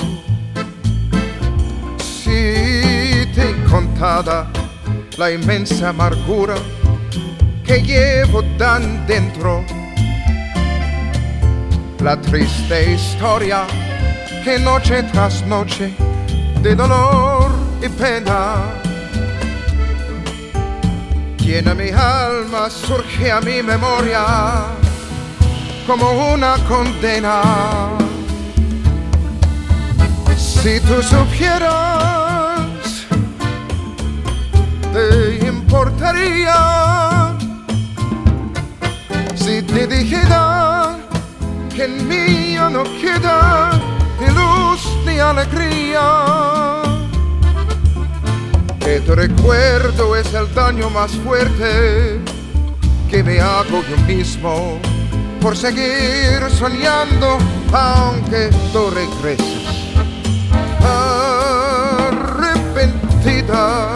si te contara la inmensa amargura que llevo tan dentro, la triste historia que noche tras noche de dolor y pena llena mi alma, surge a mi memoria como una condena. Si tú supieras, te importaría si te dijera que en mí ya no queda ni luz ni alegría. Que tu recuerdo es el daño más fuerte que me hago yo mismo por seguir soñando aunque tú regreses arrepentida.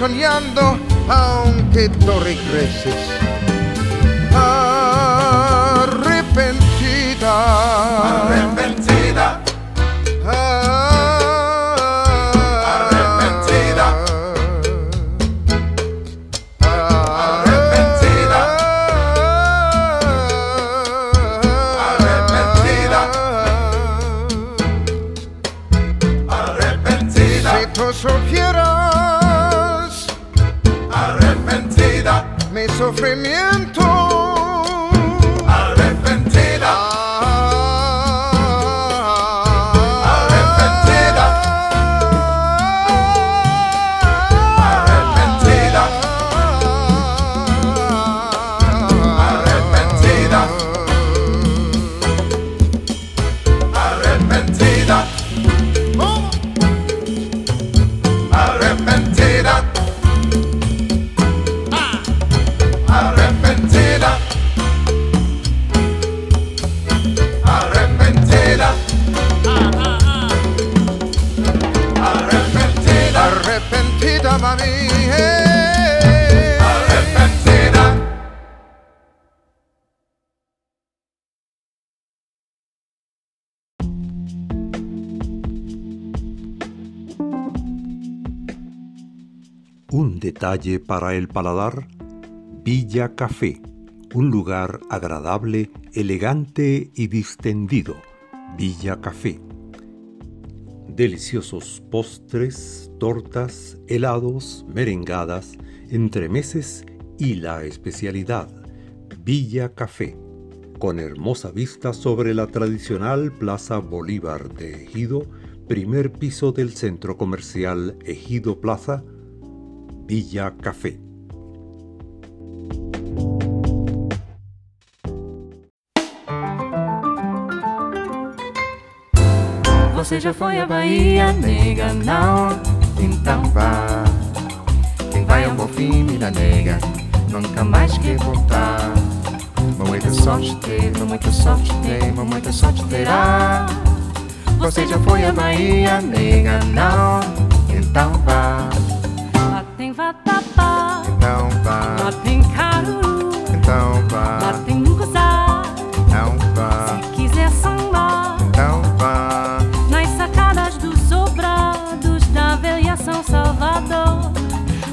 Soñando aunque tú regreses para el paladar. Villa Café. Un lugar agradable, elegante y distendido. Villa Café. deliciosos postres, tortas, helados, merengadas, entremeses y la especialidad, Villa Café, con hermosa vista sobre la tradicional Plaza Bolívar de Ejido, primer piso del centro comercial Ejido Plaza, Villa Café. Você já foi à Bahia, nega? Não, então vá. Quem vai ao Bonfim, mira nega, nunca mais quer voltar. Muita sorte teve, muita sorte tem, muita sorte terá. Você já foi à Bahia, nega? Não, então vá. Lá tem Então lá vá, tem caruru, então lá vá, tem munguzá. então vá, Se quiser sambar, então vá. nas sacadas dos sobrados da velha São Salvador,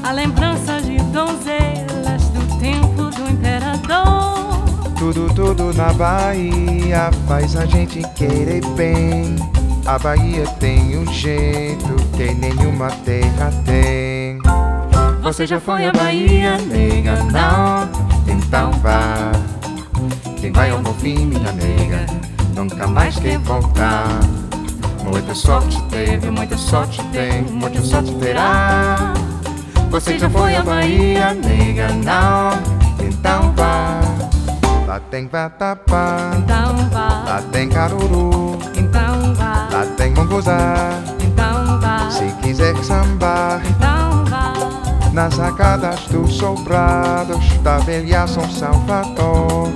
a lembrança de donzelas do tempo do imperador. Tudo, tudo na Bahia faz a gente querer bem. A Bahia tem um jeito que nenhuma terra tem. Você já foi à Bahia, nega? Não, então vá. Quem vai ao Bonfim, minha nega, nunca mais quer voltar. Muita sorte teve, muita sorte tem, muita sorte terá. Você já foi à Bahia, nega? Não, então vá. Lá tem vatapá, Então vá, lá tem caruru, então vá, lá tem munguzá. então vá, Se quiser sambar então. Nas sacadas dos sobrados da velha São Salvador,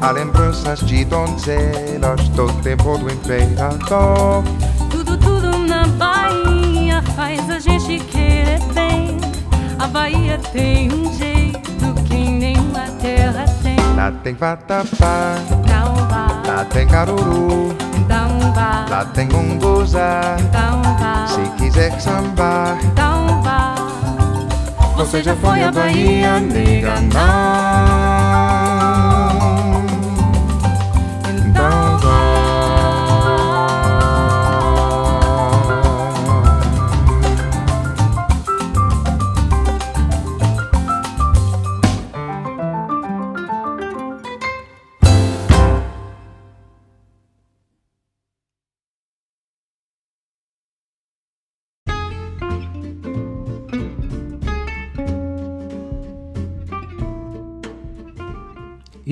há lembranças de donzelas do tempo do imperador. Tudo, tudo na Bahia faz a gente querer bem. A Bahia tem um jeito que nenhuma terra tem. Lá tem vatapá, vá, lá tem caruru, vá, lá tem então vá, Se quiser sambar, então vá. Você já foi à Bahia, nega? Não.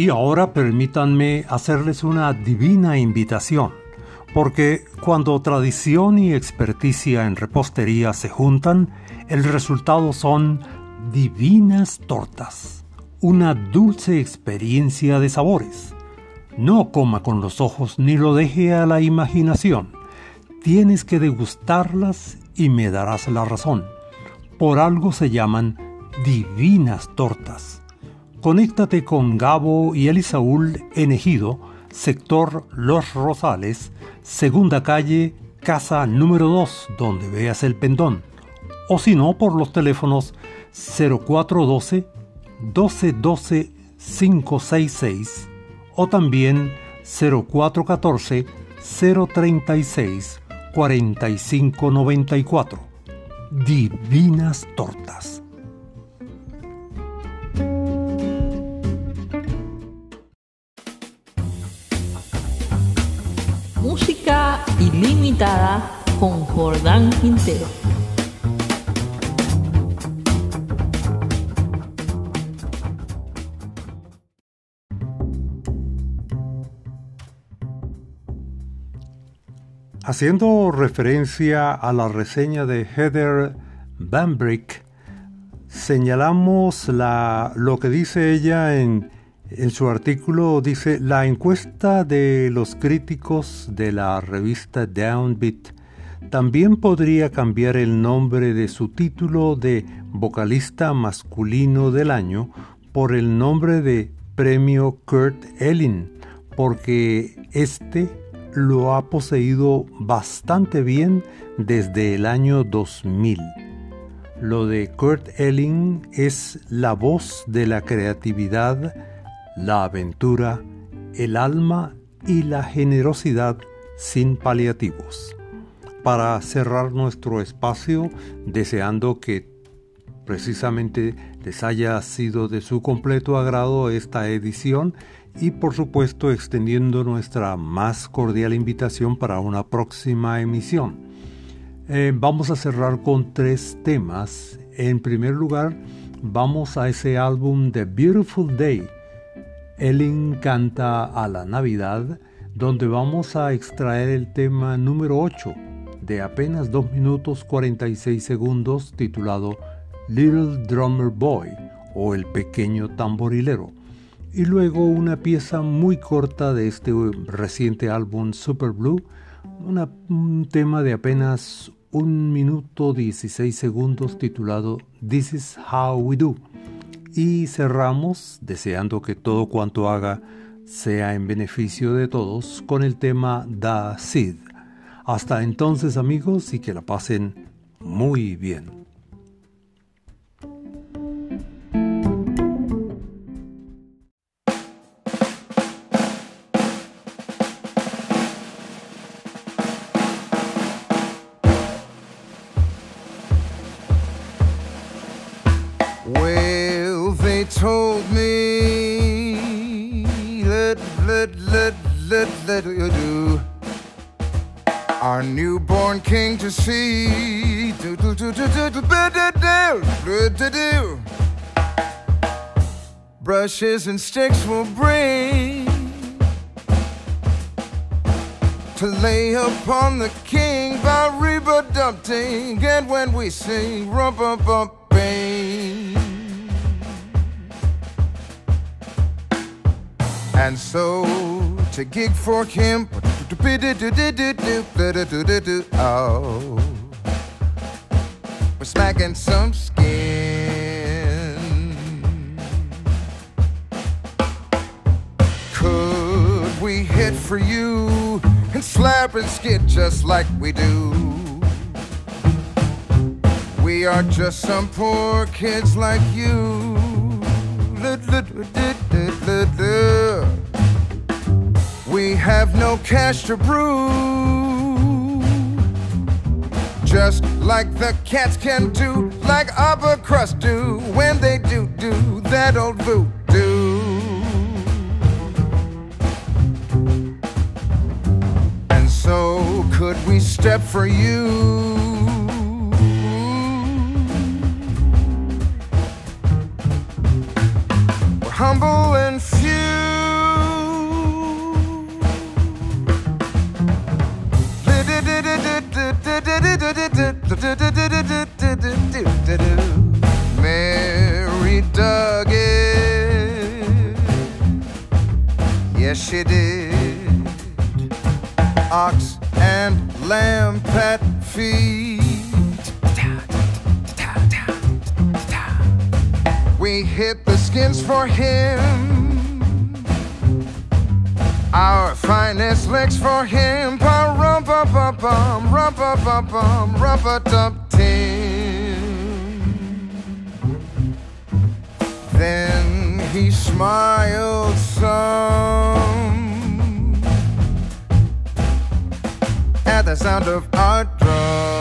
Y ahora permítanme hacerles una divina invitación, porque cuando tradición y experticia en repostería se juntan, el resultado son divinas tortas, una dulce experiencia de sabores. No coma con los ojos ni lo deje a la imaginación. Tienes que degustarlas y me darás la razón. Por algo se llaman divinas tortas. Conéctate con Gabo y Elisaúl en Ejido, sector Los Rosales, segunda calle, casa número 2, donde veas el pendón. O si no, por los teléfonos 0412 1212 566 o también 0414 036 4594. Divinas tortas. Con Jordán Quintero. Haciendo referencia a la reseña de Heather Bambrick, señalamos la, lo que dice ella en, en su artículo, dice, la encuesta de los críticos de la revista Downbeat también podría cambiar el nombre de su título de vocalista masculino del año por el nombre de Premio Kurt Elling, porque este lo ha poseído bastante bien desde el año 2000. Lo de Kurt Elling es la voz de la creatividad, la aventura, el alma y la generosidad sin paliativos. Para cerrar nuestro espacio, deseando que precisamente les haya sido de su completo agrado esta edición y por supuesto extendiendo nuestra más cordial invitación para una próxima emisión. Eh, vamos a cerrar con tres temas. En primer lugar, vamos a ese álbum The Beautiful Day. Ellen canta a la Navidad, donde vamos a extraer el tema número 8 de apenas 2 minutos 46 segundos titulado Little Drummer Boy o El Pequeño Tamborilero, y luego una pieza muy corta de este reciente álbum Super Blue, un tema de apenas 1 minuto 16 segundos titulado This is How We Do. Y cerramos deseando que todo cuanto haga sea en beneficio de todos con el tema Da Sid. Hasta entonces amigos y que la pasen muy bien. Brushes and sticks will bring to lay upon the king by Reba Dumpting. And when we sing, rump, bump, bump, bang. And so to gig for him. [LAUGHS] Oh, we're smacking some skin. We hit for you and slap and skid just like we do? We are just some poor kids like you. We have no cash to brew. Just like the cats can do, like upper crust do when they do do that old voodoo. So could we step for you? We're humble and few. Mary dug it. Yes, she did. Ox and lamb pat feet. We hit the skins for him our finest licks for him. Pum rum pa pa pum rum pa pa pum rum pa tum tim. Then he smiled some at the sound of our drum.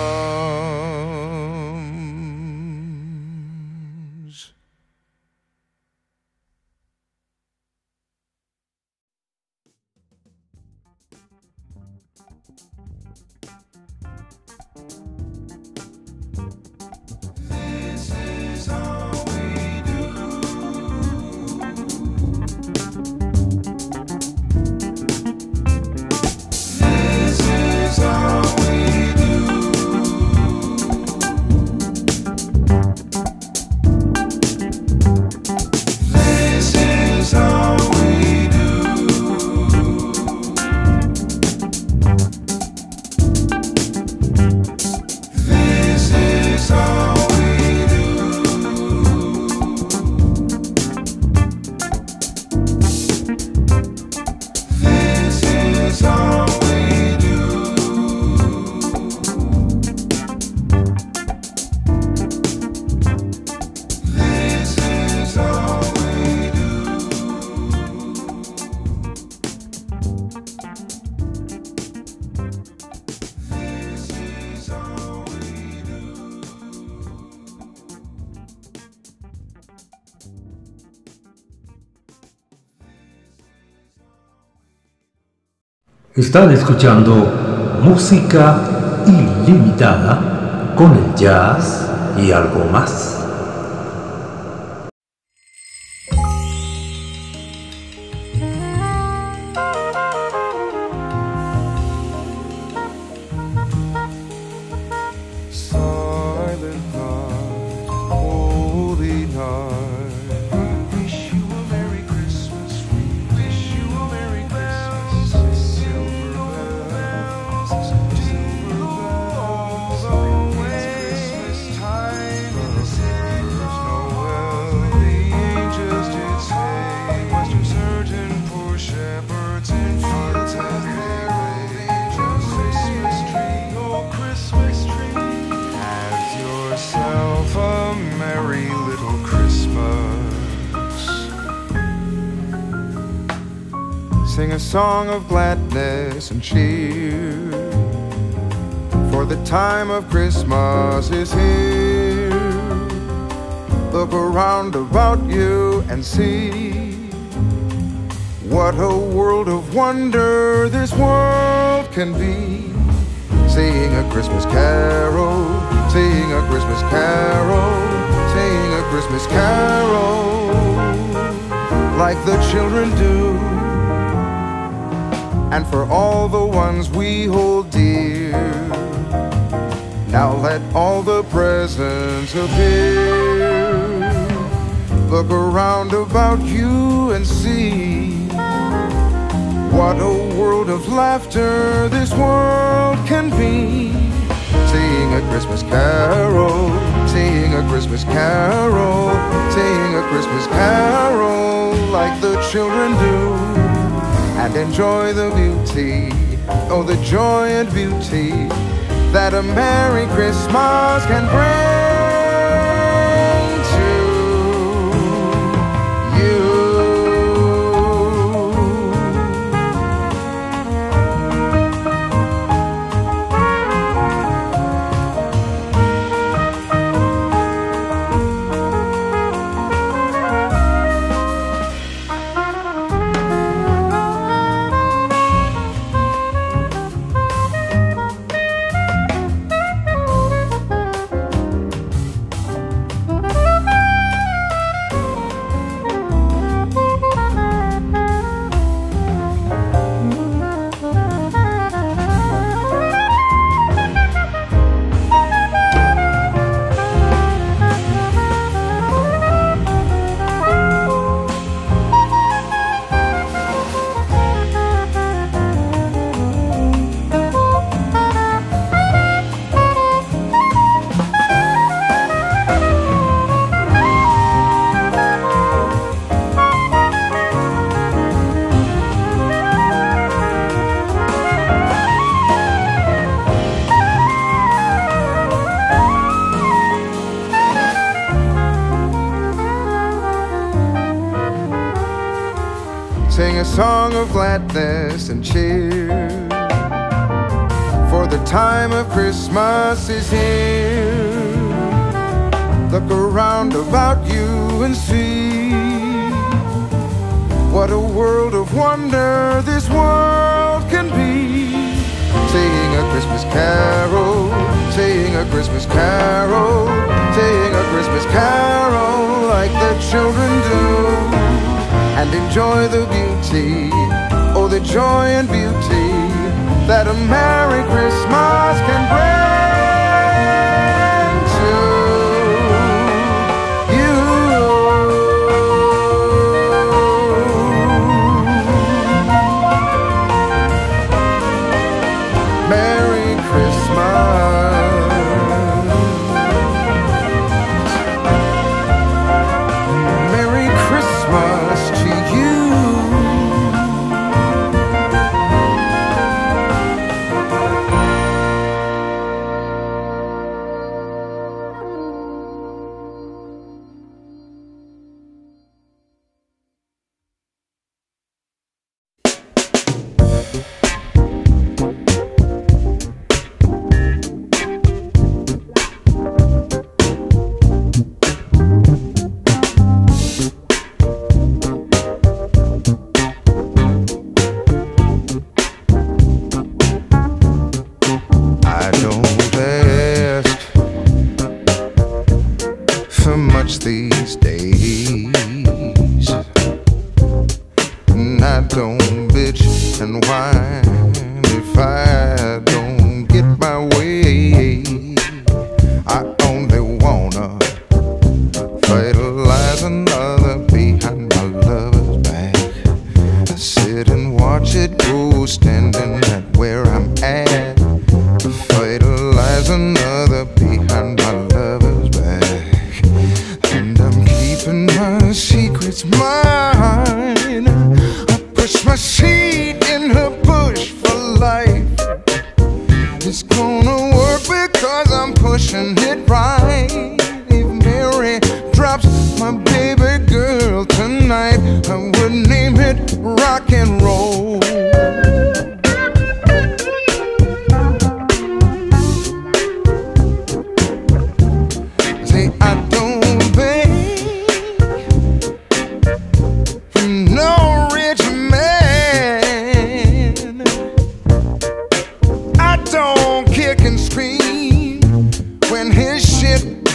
Están escuchando música ilimitada con el jazz y algo más. Wonder this world can be. Sing a Christmas carol, sing a Christmas carol, sing a Christmas carol, like the children do. And for all the ones we hold dear, now let all the presents appear. Look around about you and see what a world of laughter this world can be. Sing a Christmas carol, sing a Christmas carol, sing a Christmas carol like the children do. And enjoy the beauty, oh, the joy and beauty that a Merry Christmas can bring gladness and cheer. For the time of Christmas is here. Look around about you and see what a world of wonder this world can be. Sing a Christmas carol, sing a Christmas carol, sing a Christmas carol like the children do and enjoy the beauty, the joy and beauty that a Merry Christmas can bring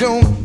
don't